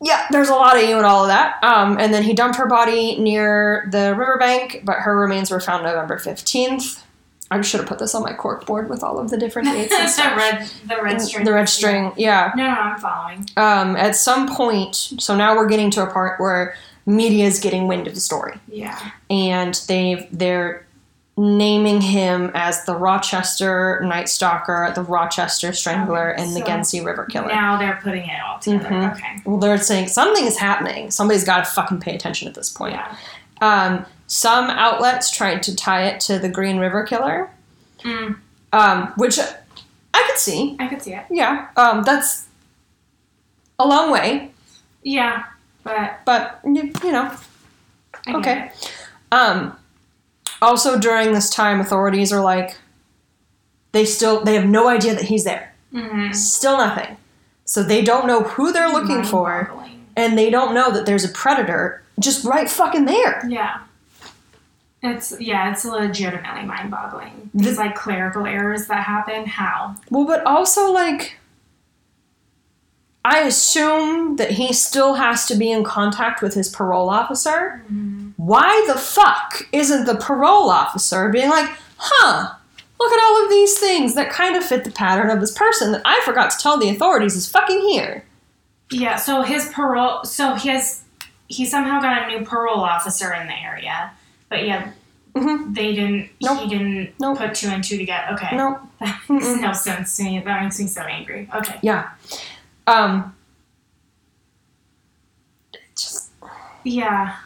S1: Yeah, there's a lot of you and all of that. Um, and then he dumped her body near the riverbank, but her remains were found November 15th. I should have put this on my cork board with all of the different dates and
S2: the red, the red string.
S1: The red string, yeah.
S2: No, no, I'm following.
S1: Um, at some point, so now we're getting to a part where media is getting wind of the story,
S2: Yeah.
S1: and they've they're naming him as the Rochester Night Stalker, the Rochester Strangler,
S2: Okay,
S1: and the
S2: so
S1: Genesee River Killer.
S2: Now they're putting it all together.
S1: Mhm.
S2: Okay.
S1: well, they're saying something is happening. Somebody's got to fucking pay attention at this point.
S2: Yeah.
S1: Um, some outlets tried to tie it to the Green River Killer,
S2: Mm,
S1: um, which I could see.
S2: I could see it.
S1: Yeah, um, that's a long way,
S2: Yeah, but
S1: but you, you know.
S2: I
S1: Okay. Um, also, during this time, authorities are like, they still they have no idea that he's there.
S2: Mhm.
S1: Still nothing. So they don't know who they're looking for, and they don't know that there's a predator just right fucking there.
S2: Yeah. It's yeah, it's legitimately mind-boggling.
S1: The-
S2: These like clerical errors that happen. How?
S1: Well, but also like. I assume that he still has to be in contact with his parole officer. Why the fuck isn't the parole officer being like, huh, look at all of these things that kind of fit the pattern of this person that I forgot to tell the authorities is fucking here?
S2: Yeah. So his parole. So he has. He somehow got a new parole officer in the area, but yeah,
S1: Mm-hmm.
S2: they didn't.
S1: Nope.
S2: He didn't
S1: Nope.
S2: put two and two together. Okay.
S1: No.
S2: That makes
S1: Mm-mm.
S2: no sense to me. That makes me so angry. Okay.
S1: Yeah. Um. Just,
S2: Yeah.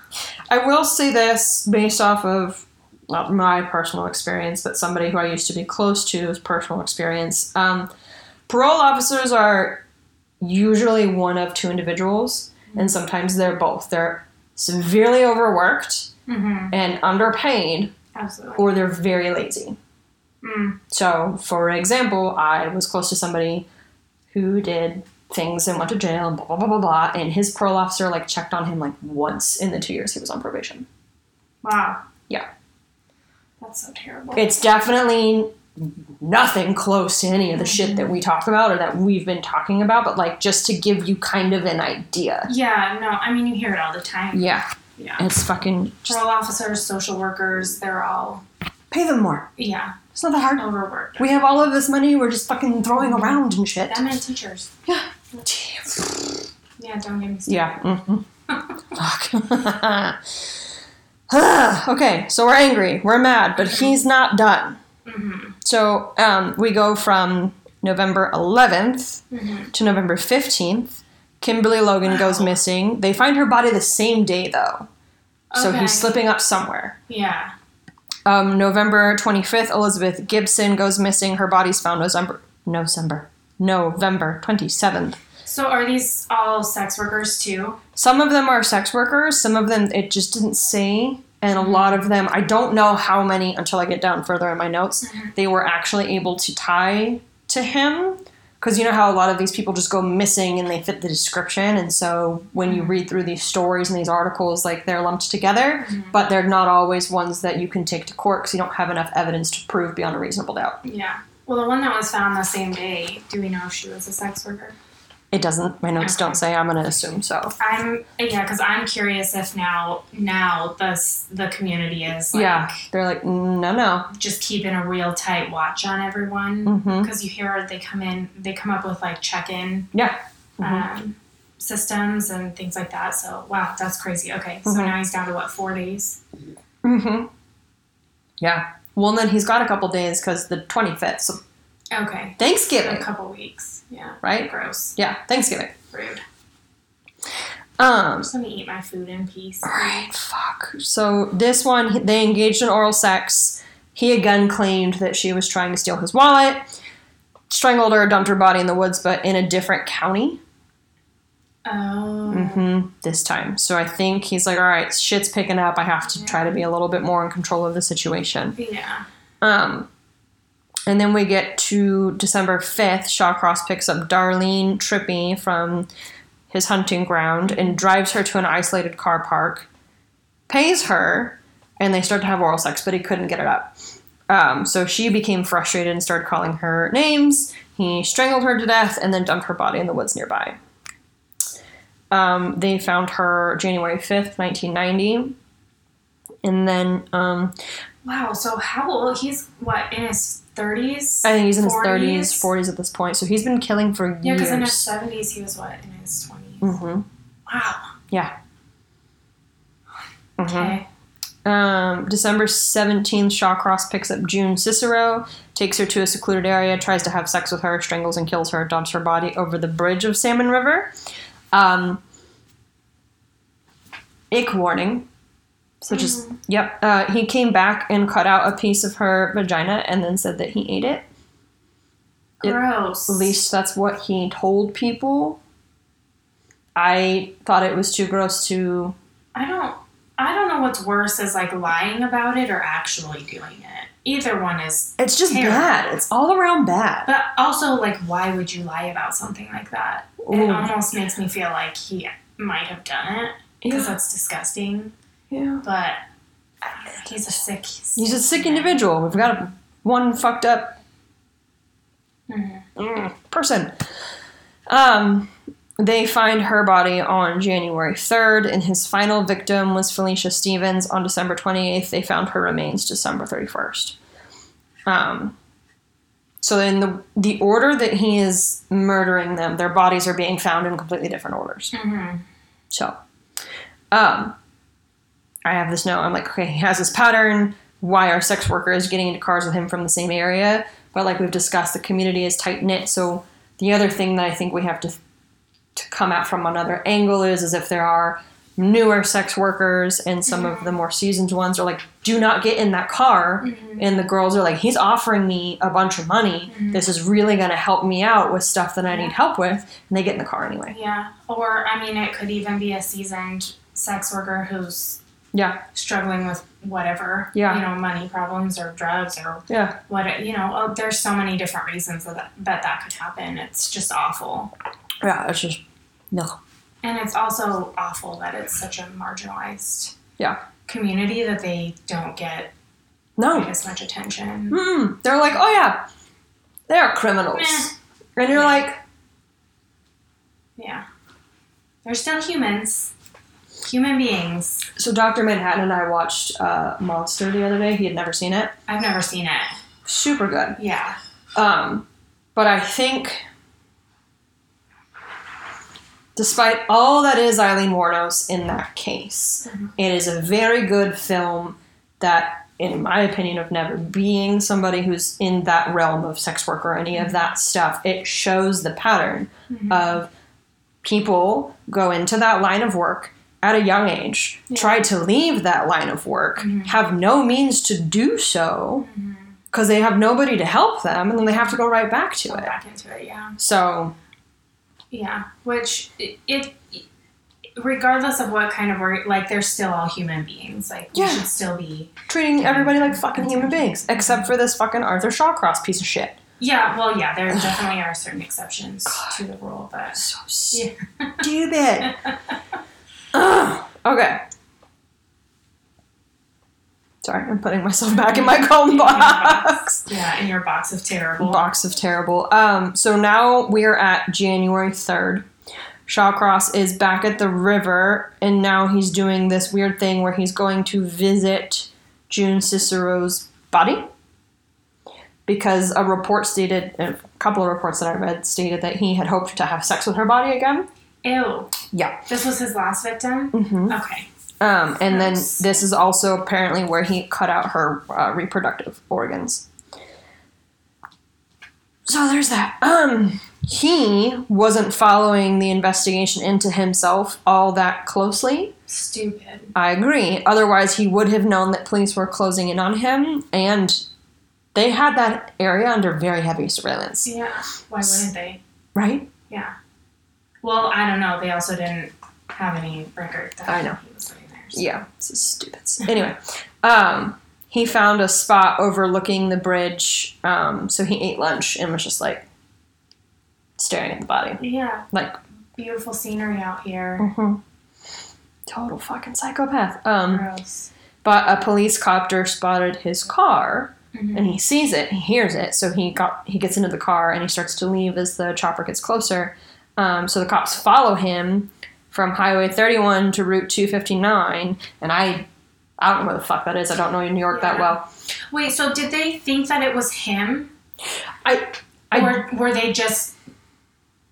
S1: I will say this based off of not my personal experience, but somebody who I used to be close to's personal experience. Um, parole officers are usually one of two individuals, and sometimes they're both. They're severely overworked
S2: Mm-hmm.
S1: and underpaid,
S2: Absolutely.
S1: or they're very lazy.
S2: Mm.
S1: So, for example, I was close to somebody who did things and went to jail and blah blah blah blah blah, and his parole officer like checked on him like once in the two years he was on probation.
S2: Wow.
S1: Yeah.
S2: That's so terrible.
S1: It's definitely nothing close to any of the shit
S2: Mm-hmm.
S1: that we talk about or that we've been talking about, but like just to give you kind of an idea.
S2: yeah. No. I mean, you hear it all the time.
S1: Yeah,
S2: Yeah.
S1: it's fucking just
S2: Parole officers, social workers, they're all
S1: pay them more.
S2: yeah
S1: It's not that hard.
S2: overworked.
S1: We have all of this money we're just fucking throwing around and shit.
S2: Them and teachers.
S1: Yeah.
S2: Yeah. Don't get me started.
S1: Yeah. Mm-hmm. Fuck. okay, so we're angry, we're mad, but he's not done.
S2: Mm-hmm.
S1: So um, we go from November 11th
S2: Mm-hmm.
S1: to November 15th. Kimberly Logan goes missing. They find her body the same day, though. So
S2: Okay.
S1: he's slipping up somewhere.
S2: Yeah.
S1: Um, November 25th, Elizabeth Gibson goes missing. Her body's found November. November. November 27th.
S2: So are these all sex workers too?
S1: Some of them are sex workers, some of them it just didn't say. And a lot of them, I don't know how many until I get down further in my notes,
S2: Mhm.
S1: they were actually able to tie to him. Because you know how a lot of these people just go missing and they fit the description. And so when you read through these stories and these articles, like they're lumped together, but they're not always ones that you can take to court because you don't have enough evidence to prove beyond a reasonable doubt.
S2: Yeah. Well, the one that was found the same day, do we know if she was a sex worker?
S1: It doesn't, my notes don't say, I'm going to assume so.
S2: I'm yeah, because I'm curious if now now the the community is like
S1: yeah, they're like, no, no.
S2: just keeping a real tight watch on everyone because you hear they come in they come up with like check in
S1: Yeah. Mhm.
S2: um, systems and things like that. So wow, that's crazy. Okay, so
S1: Mhm.
S2: now he's down to what four days?
S1: Mm-hmm. Yeah. Well, then he's got a couple days because the 25th, so
S2: Okay,
S1: Thanksgiving.
S2: a couple weeks. Yeah,
S1: right?
S2: gross,
S1: Yeah, Thanksgiving.
S2: rude.
S1: Um.
S2: Just let me eat my food in peace.
S1: Alright, fuck. So this one, they engaged in oral sex. He again claimed that she was trying to steal his wallet, strangled her, dumped her body in the woods, but in a different county.
S2: Oh,
S1: hmm This time. So I think he's like, all right, shit's picking up. I have to try to be a little bit more in control of the situation.
S2: yeah.
S1: Um, and then we get to December 5th. Shawcross picks up Darlene Trippi from his hunting ground and drives her to an isolated car park, pays her, and they start to have oral sex, but he couldn't get it up. Um, so she became frustrated and started calling her names. He strangled her to death and then dumped her body in the woods nearby. Um, they found her January 5th, 1990. And then um,
S2: Wow. So how old? He's what in his thirties?
S1: I think he's in his 30s, 40s at this point. So he's been killing for years.
S2: Yeah, because in his seventies he was what in his 20s
S1: Mm-hmm.
S2: Wow.
S1: Yeah. hmm
S2: Okay.
S1: Um, December 17th, Shawcross picks up June Cicero, takes her to a secluded area, tries to have sex with her, strangles and kills her, dumps her body over the bridge of Salmon River. Um, ick warning. So just, yep. Uh, he came back and cut out a piece of her vagina and then said that he ate it. It-
S2: Gross.
S1: At least that's what he told people. I thought it was too gross to.
S2: I don't. I don't know what's worse is like lying about it or actually doing it. Either one is.
S1: It's just
S2: Terrible.
S1: bad. It's all around bad.
S2: But also, like, why would you lie about something like that? It almost makes me feel like he might have done it because
S1: Yeah.
S2: that's disgusting.
S1: Yeah.
S2: But I don't know, he's a sick.
S1: He's a sick individual. We've got a, one fucked up
S2: Mhm.
S1: mm, person. Um, they find her body on January 3rd, and his final victim was Felicia Stephens on December 28th. They found her remains December 31st. Um, so in the the order that he is murdering them, their bodies are being found in completely different orders.
S2: Mhm.
S1: So, um, I have this note. I'm like, okay, he has this pattern. Why are sex workers getting into cars with him from the same area? But like we've discussed, the community is tight knit. So the other thing that I think we have to to come at from another angle is, is if there are newer sex workers and some of the more seasoned ones are like, do not get in that car. Mm-hmm. And the girls are like, he's offering me a bunch of money. Mm-hmm. This is really going to help me out with stuff that I need help with. And they get in the car anyway.
S2: Yeah. Or I mean, it could even be a seasoned sex worker who's
S1: Yeah.
S2: struggling with whatever.
S1: Yeah.
S2: You know, money problems or drugs or
S1: Yeah.
S2: what. You know, oh, there's so many different reasons that, that that could happen. It's just awful.
S1: Yeah. It's just, no.
S2: And it's also awful that it's such a marginalized
S1: Yeah.
S2: community that they don't get
S1: No.
S2: as much attention.
S1: Mm, they're like, oh yeah, they are criminals.
S2: Meh.
S1: And you're
S2: Yeah.
S1: like,
S2: Yeah. They're still humans. Human beings.
S1: so Dr. Manhattan and I watched uh, Monster the other day. He had never seen it.
S2: I've never seen it.
S1: Super good.
S2: Yeah.
S1: Um, but I think, despite all that is Aileen Wuornos in that case,
S2: Mhm.
S1: it is a very good film that, in my opinion, of never being somebody who's in that realm of sex work or any of that stuff, it shows the pattern
S2: Mhm.
S1: of people go into that line of work at a young age,
S2: Yeah.
S1: try to leave that line of work,
S2: Mhm.
S1: have no means to do so because they have nobody to help them, and then they have to go right back to
S2: Go
S1: it.
S2: back into it, yeah.
S1: So,
S2: Yeah. Which it, it regardless of what kind of work like they're still all human beings. Like we should still be
S1: treating everybody like fucking human beings, except for this fucking Arthur Shawcross piece of shit.
S2: Yeah, well yeah, there definitely are certain exceptions to the rule, but
S1: So
S2: Yeah.
S1: stupid. Ugh. Okay. Sorry, I'm putting myself back in my Chrome box.
S2: yeah, in your box of terrible.
S1: box of terrible. Um, so now we are at January 3rd. Shawcross is back at the river, and now he's doing this weird thing where he's going to visit June Cicero's body. Because a report stated, a couple of reports that I read stated that he had hoped to have sex with her body again.
S2: Ew.
S1: Yeah.
S2: This was his last victim?
S1: hmm
S2: Okay.
S1: Um, and then this is also apparently where he cut out her uh, reproductive organs. So there's that. Um, he wasn't following the investigation into himself all that closely.
S2: Stupid.
S1: I agree. Otherwise, he would have known that police were closing in on him, and they had that area under very heavy surveillance,
S2: Yeah. Why wouldn't they?
S1: right?
S2: Yeah. Well, I don't know. They also didn't have any record that
S1: I know.
S2: he was so-
S1: Yeah, this is stupid. Anyway, um, he found a spot overlooking the bridge, um, so he ate lunch and was just like staring at the body.
S2: Yeah.
S1: Like,
S2: Beautiful scenery out here.
S1: mhm. total fucking psychopath. Um,
S2: Gross.
S1: but a police copter spotted his car
S2: Mhm.
S1: and he sees it, he hears it, so he got he gets into the car and he starts to leave as the chopper gets closer. Um, so the cops follow him from Highway 31 to Route 259, and I I don't know where the fuck that is. I don't know New York that well.
S2: Wait, so did they think that it was him?
S1: I I
S2: or were they just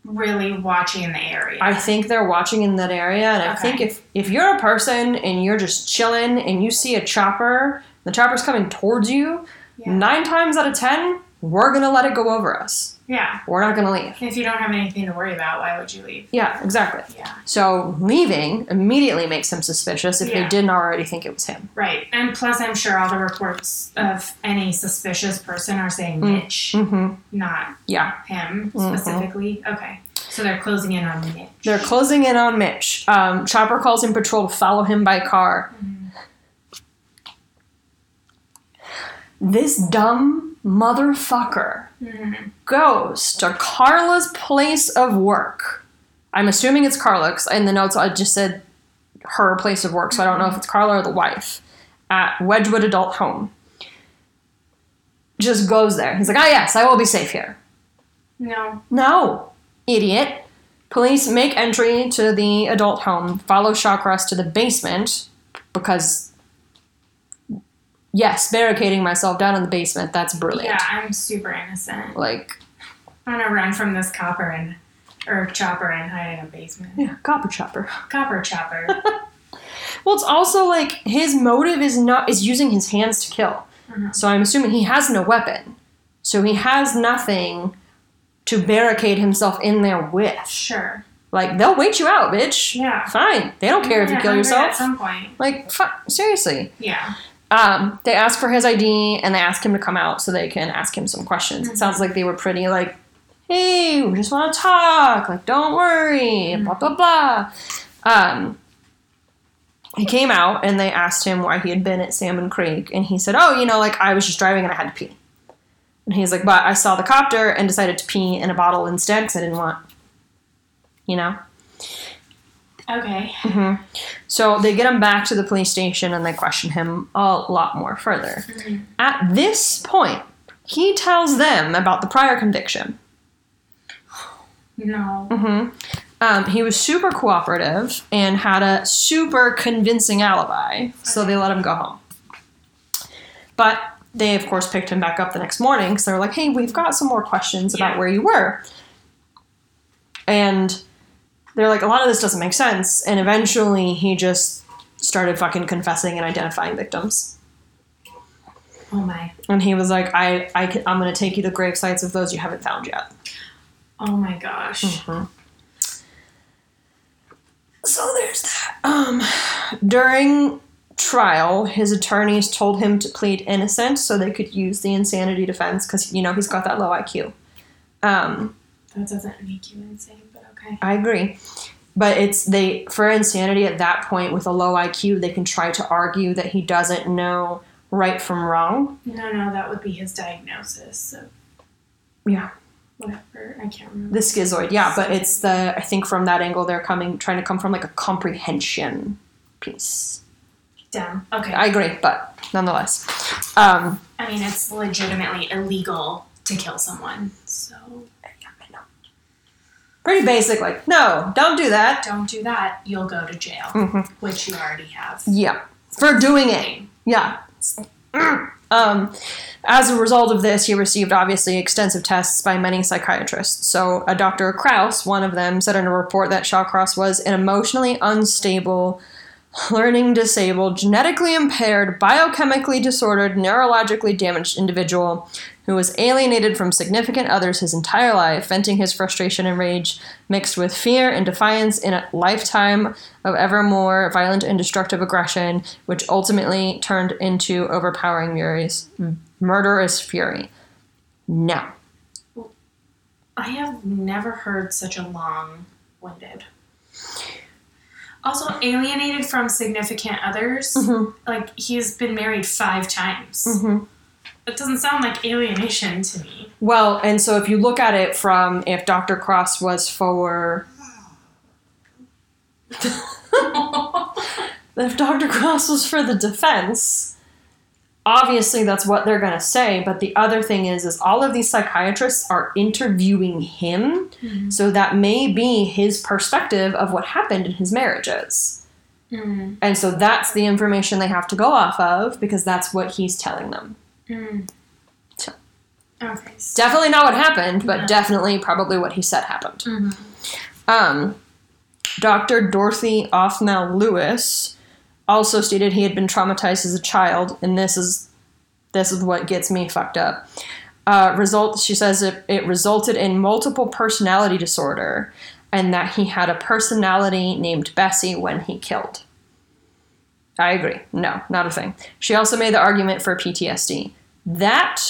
S2: really watching in the area.
S1: I think they're watching in that area, and I think if if you're a person and you're just chilling and you see a chopper, the chopper's coming towards you,
S2: yeah.
S1: nine times out of ten, we're gonna let it go over us.
S2: Yeah.
S1: We're not gonna leave.
S2: If you don't have anything to worry about, why would you leave?
S1: Yeah, exactly.
S2: Yeah.
S1: So leaving immediately makes him suspicious if they didn't already think it was him.
S2: Right. And plus, I'm sure all the reports of any suspicious person are saying
S1: Mm.
S2: Mitch,
S1: Mm-hmm.
S2: not
S1: Yeah,
S2: him
S1: Mhm.
S2: specifically. Okay. So they're closing in on Mitch.
S1: they're closing in on Mitch. Um, Chopper calls in patrol to follow him by car. This dumb motherfucker
S2: Mhm.
S1: goes to Carla's place of work. I'm assuming it's Carla 'cause in the notes I just said her place of work, so I don't know if it's Carla or the wife at Wedgwood Adult Home. Just goes there. He's like, ah, yes, I will be safe here.
S2: No.
S1: No, idiot. Police make entry to the adult home, follow Shawcross to the basement because, yes, barricading myself down in the basement, that's brilliant.
S2: Yeah, I'm super innocent.
S1: Like,
S2: I'm gonna run from this copper and or chopper and hide in a basement.
S1: yeah, copper chopper.
S2: Copper chopper.
S1: Well, it's also like his motive is not is using his hands to kill.
S2: Mhm.
S1: So I'm assuming he has no weapon. So he has nothing to barricade himself in there with.
S2: sure.
S1: Like they'll wait you out, bitch.
S2: Yeah.
S1: Fine. They don't care if you kill yourself.
S2: At some point.
S1: Like, fu- seriously.
S2: Yeah.
S1: Um, they ask for his ID and they ask him to come out so they can ask him some questions. It
S2: Mhm.
S1: sounds like they were pretty like, hey, we just want to talk. Like, don't worry. Blah blah blah. Um, he came out and they asked him why he had been at Salmon Creek, and he said, "Oh, you know, like I was just driving and I had to pee." And he's like, "But I saw the copter and decided to pee in a bottle instead because I didn't want, you know."
S2: Okay.
S1: hmm So they get him back to the police station and they question him a lot more further.
S2: Mhm.
S1: At this point, he tells them about the prior conviction.
S2: No.
S1: Mm-hmm. Um, he was super cooperative and had a super convincing alibi, so they let him go home. But they, of course, picked him back up the next morning because they were like, hey, we've got some more questions about where you were. And they're like, a lot of this doesn't make sense. And eventually he just started fucking confessing and identifying victims.
S2: Oh my.
S1: And he was like, I, I can, I'm going to take you to grave sites of those you haven't found yet.
S2: Oh my gosh.
S1: Mhm. So there's that. Um, during trial, his attorneys told him to plead innocent so they could use the insanity defense because you know he's got that low IQ. Um,
S2: That doesn't make you insane, okay.
S1: I agree, but it's they for insanity at that point with a low IQ they can try to argue that he doesn't know right from wrong.
S2: No, no, that would be his diagnosis. So
S1: Yeah.
S2: whatever. I can't remember.
S1: The schizoid, yeah, but it's the I think from that angle they're coming trying to come from like a comprehension piece.
S2: Dumb. Okay.
S1: I agree, but nonetheless. Um,
S2: I mean, it's legitimately illegal to kill someone. So
S1: pretty basic, like, no, don't do that.
S2: don't do that. You'll go to jail,
S1: Mhm.
S2: which you already have.
S1: Yeah, for doing it. Yeah. Um, as a result of this, he received obviously extensive tests by many psychiatrists. So, a Dr. kraus one of them, said in a report that Shawcross was an emotionally unstable, learning disabled, genetically impaired, biochemically disordered, neurologically damaged individual who was alienated from significant others his entire life, venting his frustration and rage mixed with fear and defiance in a lifetime of ever more violent and destructive aggression, which ultimately turned into overpowering Murray's murderous fury. No.
S2: I have never heard such a long-winded. Also, alienated from significant others.
S1: Mhm.
S2: Like he's been married five times.
S1: hmm
S2: That doesn't sound like alienation to me.
S1: Well, and so if you look at it from if Dr. Cross was for if Dr. Cross was for the defense, obviously that's what they're going to say, but the other thing is is all of these psychiatrists are interviewing him,
S2: Mhm.
S1: so that may be his perspective of what happened in his marriages.
S2: Mm,
S1: And so that's the information they have to go off of because that's what he's telling them.
S2: Mm. Okay.
S1: Definitely not what happened, but
S2: No.
S1: definitely probably what he said happened.
S2: hmm
S1: Um, Dr. Dorothy Otnow Lewis also stated he had been traumatized as a child, and this is this is what gets me fucked up. Uh, result, she says it, it resulted in multiple personality disorder, and that he had a personality named Bessie when he killed. I agree. No, not a thing. She also made the argument for PTSD. That,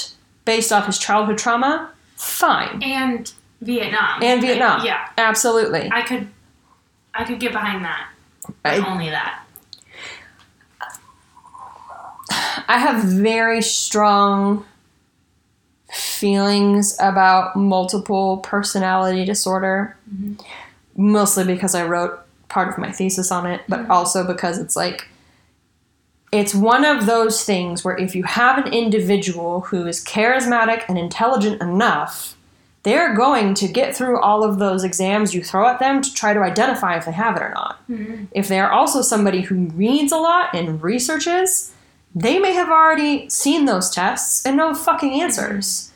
S1: based off his childhood trauma, fine.
S2: And Vietnam.
S1: And Vietnam.
S2: Yeah.
S1: Absolutely.
S2: I could I could get behind that.
S1: I-
S2: only that.
S1: I have very strong feelings about multiple personality disorder,
S2: Mhm.
S1: mostly because I wrote part of my thesis on it, but
S2: Mhm.
S1: also because it's like, it's one of those things where if you have an individual who is charismatic and intelligent enough, they're going to get through all of those exams you throw at them to try to identify if they have it or not.
S2: Mhm.
S1: If they're also somebody who reads a lot and researches, they may have already seen those tests and know fucking answers.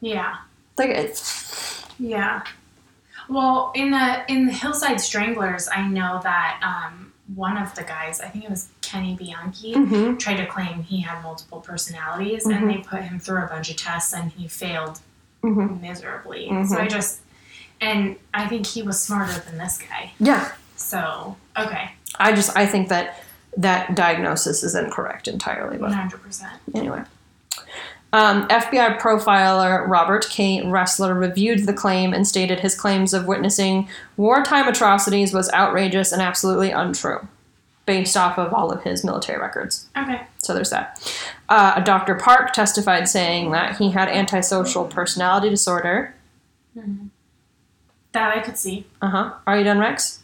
S2: Yeah.
S1: Like it's
S2: Yeah. Well, in the in the Hillside Stranglers, I know that um, one of the guys, I think it was Kenny Bianchi,
S1: Mhm.
S2: tried to claim he had multiple personalities,
S1: Mhm.
S2: and they put him through a bunch of tests, and he failed
S1: Mhm.
S2: miserably. So I just, and I think he was smarter than this guy.
S1: yeah.
S2: So okay,
S1: I just I think that that diagnosis is incorrect entirely. But
S2: hundred percent.
S1: anyway. Um, FBI profiler Robert K. Ressler reviewed the claim and stated his claims of witnessing wartime atrocities was outrageous and absolutely untrue, based off of all of his military records.
S2: Okay.
S1: So there's that. Uh, Dr. Park testified saying that he had antisocial personality disorder.
S2: That I could see.
S1: Uh huh. Are you done, Rex?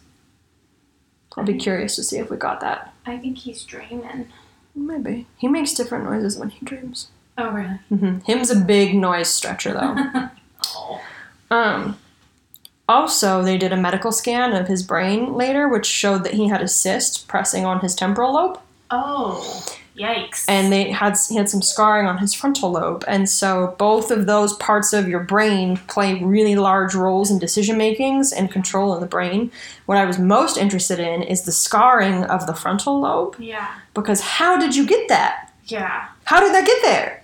S1: I'll be curious to see if we got that.
S2: I think he's dreaming.
S1: Maybe. He makes different noises when he dreams.
S2: Oh really?
S1: hmm Him's a big noise stretcher, though.
S2: oh.
S1: um, also, they did a medical scan of his brain later, which showed that he had a cyst pressing on his temporal lobe.
S2: Oh. Yikes.
S1: and they had he had some scarring on his frontal lobe and so both of those parts of your brain play really large roles in decision makings and control in the brain what i was most interested in is the scarring of the frontal lobe
S2: yeah.
S1: because how did you get that
S2: Yeah.
S1: how did that get there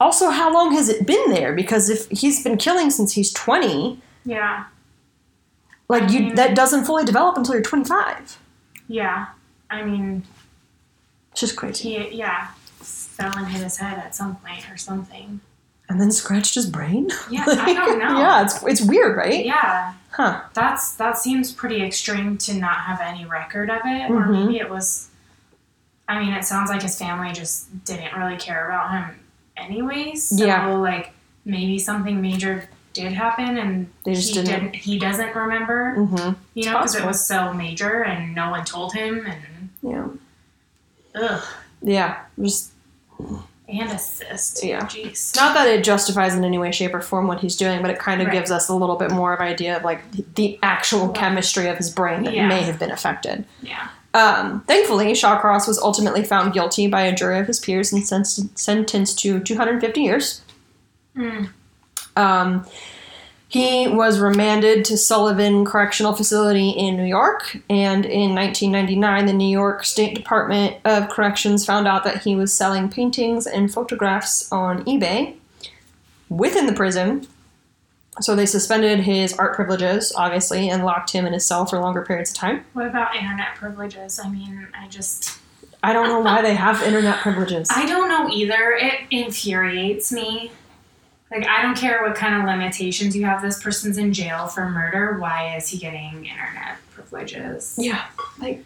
S1: also how long has it been there because if he's been killing since he's 20
S2: Yeah.
S1: like you
S2: Mhm.
S1: that doesn't fully develop until you're 25
S2: Yeah. I mean,
S1: it's just crazy
S2: he yeah fell and hit his head at some point or something.
S1: and then scratched his brain
S2: Yeah, I don't know.
S1: yeah it's, it's weird right
S2: Yeah,
S1: huh
S2: that's that seems pretty extreme to not have any record of it, or
S1: Mhm.
S2: maybe it was. I mean, it sounds like his family just didn't really care about him, anyways. So,
S1: Yeah.
S2: like maybe something major did happen, and
S1: They just
S2: he
S1: didn't-
S2: didn't. He doesn't remember.
S1: mm-hmm
S2: You know, because it was so major, and no one told him, and
S1: yeah
S2: ugh,
S1: Yeah, just
S2: and assist.
S1: Yeah.
S2: Jeez.
S1: not that it justifies in any way, shape, or form what he's doing, but it kind of
S2: Right.
S1: gives us a little bit more of an idea of like the actual chemistry of his brain that
S2: Yeah.
S1: may have been affected.
S2: Yeah.
S1: Um, thankfully, Shawcross was ultimately found guilty by a jury of his peers and sen- sentenced to 250 years.
S2: Mm.
S1: Um, he was remanded to Sullivan Correctional Facility in New York, and in 1999, the New York State Department of Corrections found out that he was selling paintings and photographs on eBay within the prison. So they suspended his art privileges, obviously, and locked him in his cell for longer periods of time.
S2: What about internet privileges? I mean, I just
S1: I don't know why they have internet privileges.
S2: I don't know either. It infuriates me. Like I don't care what kind of limitations you have. This person's in jail for murder. Why is he getting internet privileges?
S1: yeah, Like,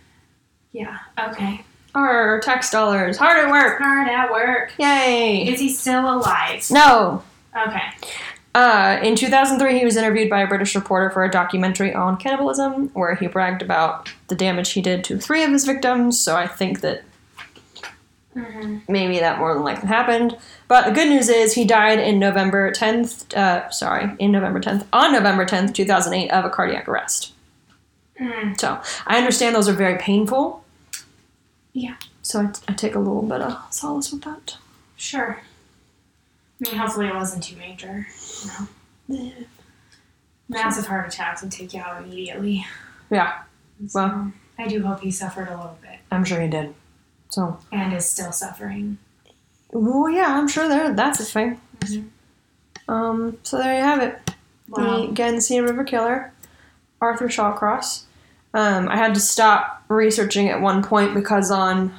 S2: Yeah. Okay.
S1: our tax dollars, hard at work.
S2: Hard at work.
S1: Yay!
S2: Is he still alive?
S1: No,
S2: Okay.
S1: Uh, in 2003, he was interviewed by a British reporter for a documentary on cannibalism, where he bragged about the damage he did to three of his victims. So I think that
S2: hmm
S1: maybe that more than likely happened. But the good news is he died in November 10th. Uh, sorry, in November 10th, on November 10th, 2008, of a cardiac arrest.
S2: Mm.
S1: So I understand those are very painful.
S2: Yeah.
S1: So I, I take a little bit of solace with that.
S2: Sure. I mean, hopefully it wasn't too major. You know, massive heart attacks would take you out immediately.
S1: Yeah.
S2: So,
S1: Well.
S2: I do hope he suffered a little bit
S1: I'm sure he did. So,
S2: and is still suffering.
S1: well, yeah, I'm sure there. That's a thing.
S2: Mhm.
S1: Um, so there you have it.
S2: Wow.
S1: The Genesee River Killer, Arthur Shawcross. Um, I had to stop researching at one point because on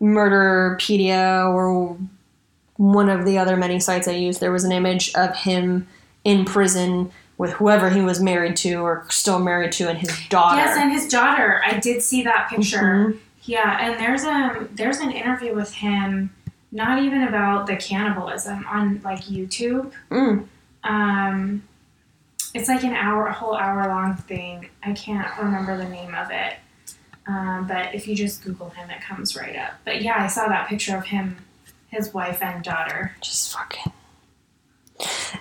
S1: Murderpedia or one of the other many sites I used, there was an image of him in prison with whoever he was married to or still married to and his daughter.
S2: Yes, and his daughter. I did see that picture.
S1: Mhm.
S2: Yeah, and there's a there's an interview with him, not even about the cannibalism on like YouTube.
S1: Mm.
S2: Um, it's like an hour, a whole hour long thing. I can't remember the name of it. Um, but if you just Google him, it comes right up. But yeah, I saw that picture of him, his wife and daughter.
S1: just fucking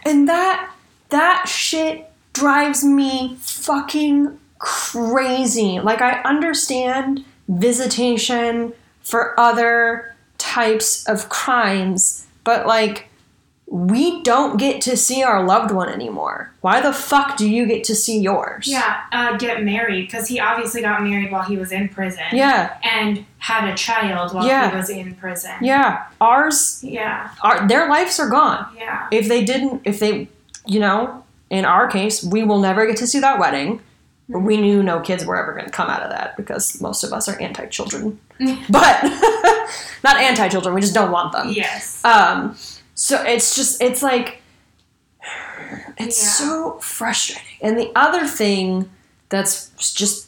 S1: and that that shit drives me fucking crazy like i understand visitation for other types of crimes but like we don't get to see our loved one anymore why the fuck do you get to see yours
S2: Yeah, uh, get married because he obviously got married while he was in prison.
S1: yeah
S2: and had a child while
S1: Yeah.
S2: he was in prison.
S1: yeah ours
S2: yeah,
S1: our, their lives are gone
S2: yeah.
S1: if they didn't if they you know in our case we will never get to see that wedding but we knew no kids were ever going to come out of that because most of us are anti-children but not anti-children we just don't want them
S2: Yes.
S1: um so it's just it's like it's
S2: Yeah.
S1: so frustrating and the other thing that's just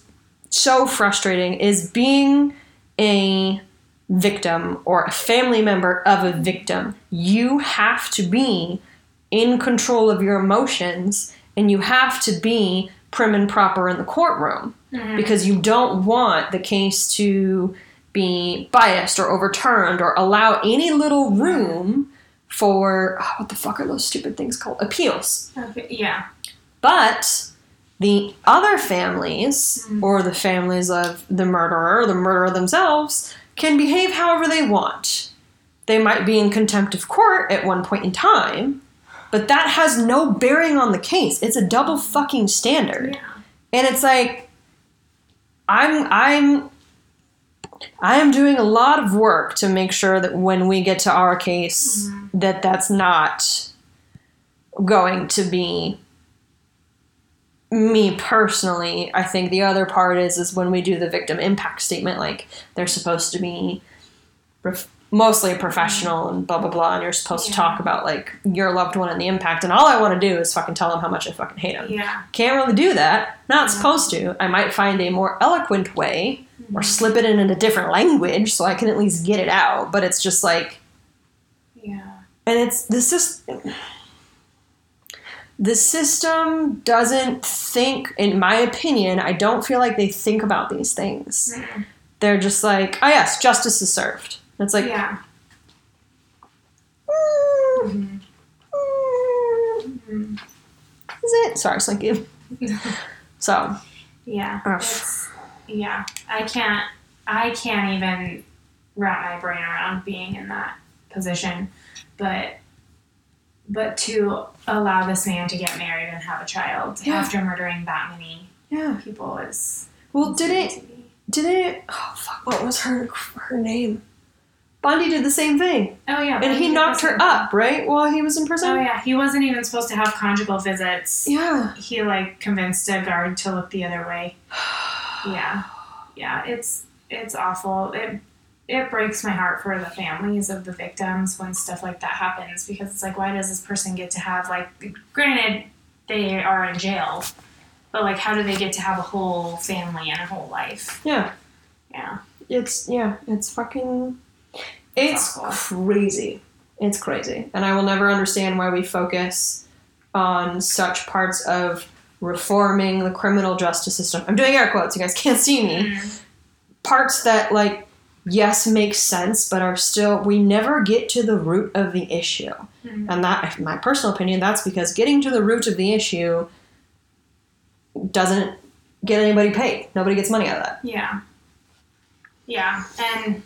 S1: so frustrating is being a victim or a family member of a victim you have to be in control of your emotions and you have to be prim and proper in the courtroom
S2: Mhm.
S1: because you don't want the case to be biased or overturned or allow any little room for oh, what the fuck are those stupid things called appeals
S2: Okay, yeah.
S1: but the other families
S2: Mm.
S1: or the families of the murderer the murderer themselves can behave however they want they might be in contempt of court at one point in time but that has no bearing on the case it's a double fucking standard
S2: Yeah.
S1: and it's like i'm i'm i am doing a lot of work to make sure that when we get to our case mm-hmm. that that's not going to be me personally i think the other part is is when we do the victim impact statement like they're supposed to be ref- mostly professional mm-hmm. and blah blah blah and you're supposed to talk about like your loved one and the impact and all i want to do is fucking tell them how much i fucking hate them
S2: Yeah.
S1: can't really do that. Not
S2: Yeah.
S1: supposed to. I might find a more eloquent way or slip it in in a different language so I can at least get it out. But it's just like,
S2: Yeah.
S1: and it's the system. The system doesn't think, in my opinion, I don't feel like they think about these things.
S2: Mm.
S1: They're just like, oh yes, justice is served. It's like,
S2: yeah.
S1: mm,
S2: Mhm.
S1: mm,
S2: Mhm.
S1: is it? Sorry, Slinky. So,
S2: Yeah. Yeah. I can't. I can't even wrap my brain around being in that position, but. But to allow this man to get married and have a child
S1: Yeah.
S2: after murdering that many
S1: yeah.
S2: people is.
S1: Well, did it? Did it? Oh fuck! What was her her name? Bundy did the same thing,
S2: Oh yeah,
S1: and he knocked her up right while he was in prison.
S2: Oh yeah, he wasn't even supposed to have conjugal visits.
S1: yeah.
S2: He like convinced a guard to look the other way. Yeah, yeah, it's it's awful. It it breaks my heart for the families of the victims when stuff like that happens because it's like, why does this person get to have like? Granted, they are in jail, but like, how do they get to have a whole family and a whole life?
S1: Yeah.
S2: Yeah,
S1: It's yeah. It's fucking. It's
S2: awful.
S1: crazy. It's crazy, and I will never understand why we focus on such parts of reforming the criminal justice system. I'm doing air quotes. You guys can't see me.
S2: Mm.
S1: parts that like yes make sense but are still we never get to the root of the issue
S2: Mhm.
S1: and that in my personal opinion that's because getting to the root of the issue doesn't get anybody paid nobody gets money out of that
S2: Yeah. Yeah, and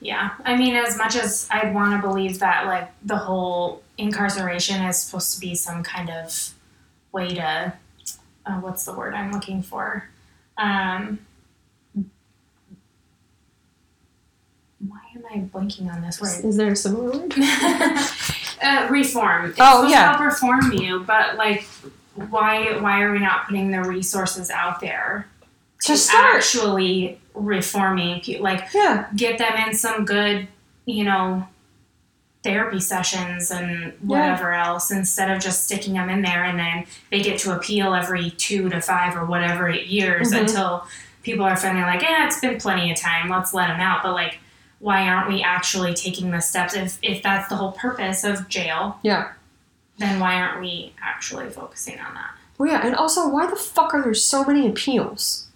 S2: Yeah. I mean, as much as I want to believe that, like, the whole incarceration is supposed to be some kind of way to, uh, what's the word I'm looking for? Um, why am I blanking on this word?
S1: Is there a similar word?
S2: uh, reform. It's
S1: Oh, yeah.
S2: to help reform you, but like, why why are we not putting the resources out there
S1: To start.
S2: actually reforming? pe- Like,
S1: Yeah.
S2: get them in some good, you know, therapy sessions and whatever else instead of just sticking them in there and then they get to appeal every two to five or whatever years
S1: Mhm.
S2: until people are finally like, yeah, it's been plenty of time, let's let them out. But like, why aren't we actually taking the steps if, if that's the whole purpose of jail?
S1: Yeah.
S2: Then why aren't we actually focusing on that?
S1: Well, yeah, and also, why the fuck are there so many appeals?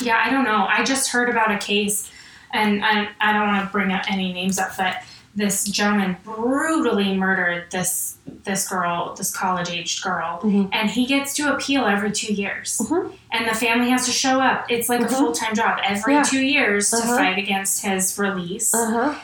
S2: Yeah, I don't know. I just heard about a case, and I, I don't want to bring up any names up, but this gentleman brutally murdered this this girl, this college aged girl,
S1: Mhm.
S2: and he gets to appeal every two years,
S1: Mhm.
S2: and the family has to show up. It's like
S1: Mhm.
S2: a full time job every
S1: Yeah.
S2: two years to
S1: Uh-huh.
S2: fight against his release.
S1: Uh huh.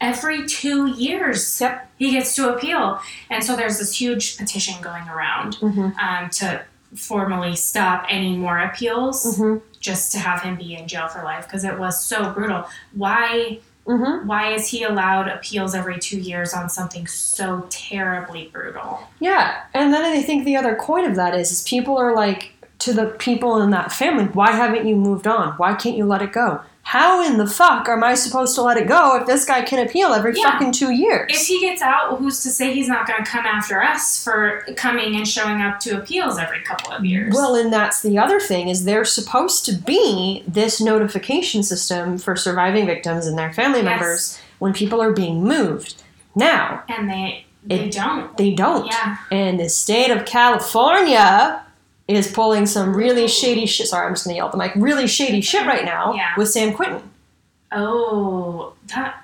S2: Every two years,
S1: Yep.
S2: he gets to appeal, and so there's this huge petition going around
S1: Mm-hmm.
S2: um, to formally stop any more appeals
S1: Mm-hmm.
S2: just to have him be in jail for life because it was so brutal. Why
S1: Mm-hmm.
S2: why is he allowed appeals every two years on something so terribly brutal?
S1: Yeah, and then I think the other coin of that is, is people are like to the people in that family, why haven't you moved on? Why can't you let it go? How in the fuck am I supposed to let it go if this guy can appeal every
S2: Yeah.
S1: fucking two years?
S2: If he gets out, who's to say he's not going to come after us for coming and showing up to appeals every couple of years?
S1: Well, and that's the other thing is there's supposed to be this notification system for surviving victims and their family
S2: Yes.
S1: members when people are being moved. Now,
S2: and they they
S1: It-
S2: don't.
S1: they don't.
S2: Yeah.
S1: And the state of California is pulling some really shady shit. Sorry, I'm just gonna yell at the mic. Really shady shit right now
S2: Yeah.
S1: with San Quentin.
S2: Oh, that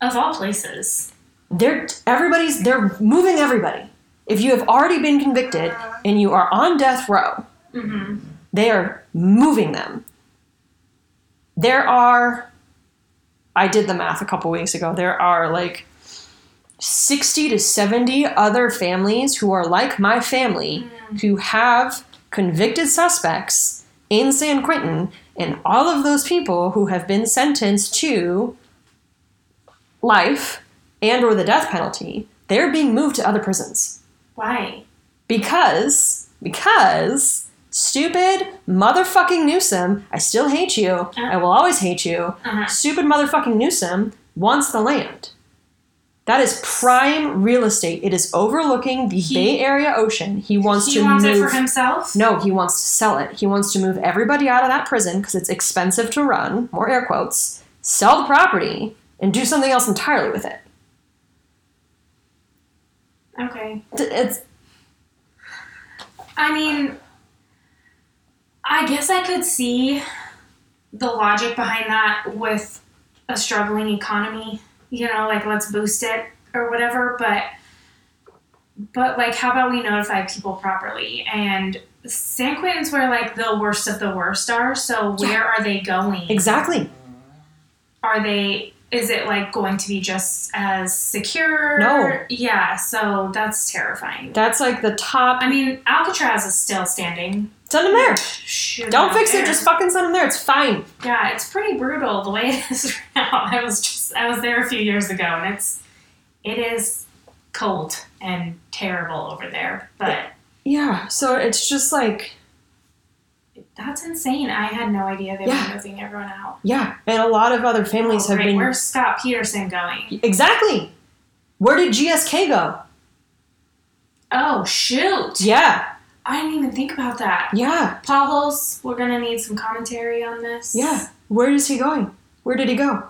S2: of all places.
S1: They're everybody's they're moving everybody. If you have already been convicted and you are on death row,
S2: hmm
S1: they are moving them. There are I did the math a couple weeks ago. There are like 60 to 70 other families who are like my family who have convicted suspects in San Quentin, and all of those people who have been sentenced to life and or the death penalty, they're being moved to other prisons
S2: Why?
S1: because because stupid motherfucking Newsom, I still hate you. I will always hate you.
S2: Uh-huh.
S1: Stupid motherfucking Newsom wants the land. That is prime real estate. It is overlooking the
S2: He-
S1: Bay Area ocean. He wants
S2: He
S1: to
S2: wants
S1: move.
S2: it for himself.
S1: No, he wants to sell it. He wants to move everybody out of that prison because it's expensive to run, more air quotes, sell the property, and do something else entirely with it.
S2: Okay.
S1: It's
S2: I mean, I guess I could see the logic behind that with a struggling economy. You know, like let's boost it or whatever. But, but like, how about we notify people properly? And San Quentin's where like the worst of the worst are. So where are they going?
S1: exactly.
S2: Are they? Is it like going to be just as secure?
S1: No.
S2: Yeah. So that's terrifying.
S1: That's like the top.
S2: I mean, Alcatraz is still standing.
S1: Send him there.
S2: Shoot
S1: Don't fix
S2: there.
S1: it. Just fucking send them there. It's fine.
S2: yeah, it's pretty brutal the way it is right now. I was just I was there a few years ago, and it's it is cold and terrible over there. But
S1: Yeah. So it's just like
S2: that's insane. I had no idea they
S1: Yeah.
S2: were moving everyone out.
S1: yeah, and a lot of other families
S2: Oh,
S1: have
S2: great.
S1: been
S2: Where's Scott Peterson going?
S1: exactly. Where did GSK go?
S2: Oh shoot!
S1: Yeah.
S2: I didn't even think about that.
S1: Yeah.
S2: Paul Holes. We're gonna need some commentary on this.
S1: Yeah. Where is he going? Where did he go?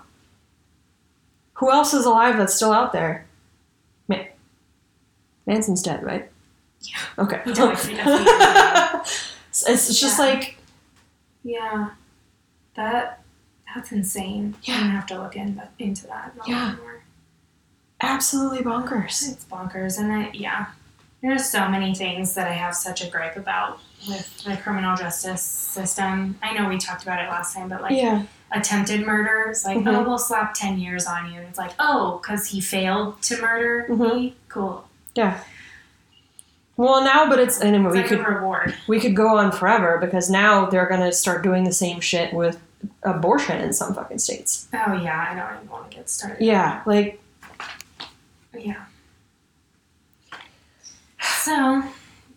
S1: Who else is alive that's still out there? Man- Manson's dead, right?
S2: Yeah.
S1: Okay.
S2: He definitely- he
S1: it's it's just
S2: Yeah.
S1: like
S2: Yeah. That that's insane.
S1: Yeah.
S2: I'm gonna have to look in, into that.
S1: Yeah. Absolutely bonkers.
S2: It's bonkers, and I yeah, there's so many things that I have such a gripe about with the criminal justice system. I know we talked about it last time, but like
S1: Yeah.
S2: Attempted murder. It's like,
S1: Mhm.
S2: oh, we'll slap 10 years on you. And it's like, oh, because he failed to murder
S1: Mhm.
S2: me? Cool. Yeah.
S1: Well, now, but it's and
S2: It's
S1: we
S2: like
S1: could
S2: a reward.
S1: we could go on forever because now they're gonna start doing the same shit with abortion in some fucking states.
S2: Oh, yeah, I don't even want to get started.
S1: Yeah, like
S2: Yeah. So,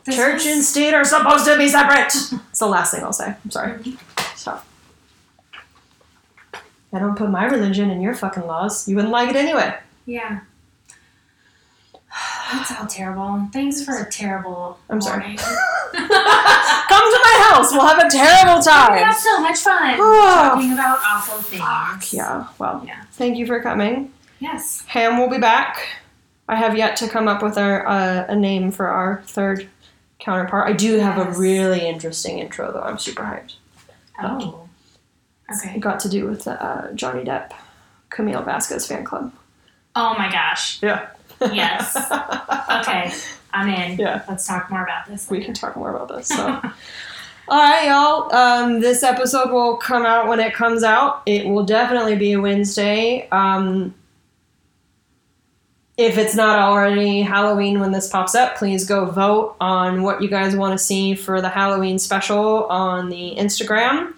S1: church
S2: was-
S1: and state are supposed to be separate. It's the last thing I'll say. I'm sorry. So I don't put my religion in your fucking laws. You wouldn't like it anyway.
S2: Yeah. That's all terrible. Thanks for a terrible
S1: I'm sorry. Come to my house. We'll have a terrible time.
S2: We had so much fun
S1: Oh,
S2: talking about awful things.
S1: Fuck yeah. Well,
S2: Yeah.
S1: thank you for coming.
S2: Yes.
S1: Ham will be back. I have yet to come up with our, uh, a name for our third counterpart. I do have a really interesting intro, though. I'm super hyped.
S2: Oh.
S1: It
S2: Okay.
S1: got to do with the uh, Johnny Depp, Camille Vasquez fan club.
S2: Oh my gosh.
S1: Yeah.
S2: Yes. Okay. I'm in.
S1: Yeah.
S2: Let's talk more about this.
S1: we can talk more about this. So. All right, y'all. Um, this episode will come out when it comes out. It will definitely be a Wednesday. Um, if it's not already Halloween when this pops up, please go vote on what you guys want to see for the Halloween special on the Instagram.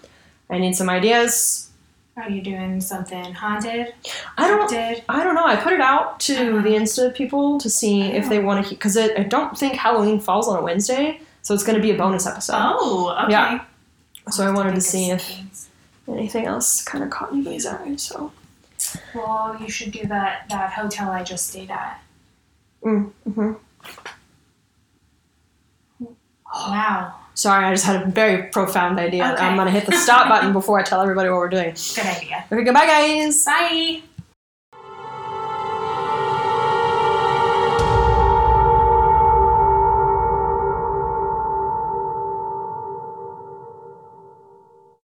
S1: I need some ideas.
S2: Are you doing something haunted?
S1: I don't.
S2: Did?
S1: I don't know. I put it out to
S2: Uh-huh.
S1: the Insta people to see if they want to, because I don't think Halloween falls on a Wednesday, so it's going to be a bonus episode.
S2: Oh, okay.
S1: Yeah. So I wanted to see if
S2: things.
S1: anything else kind of caught anybody's eye. So,
S2: Well, you should do that that hotel I just stayed at.
S1: mm-hmm.
S2: Wow.
S1: Sorry, I just had a very profound idea.
S2: Okay.
S1: I'm going to hit the stop button before I tell everybody what we're doing.
S2: Good idea.
S1: Okay, goodbye, guys.
S2: Bye.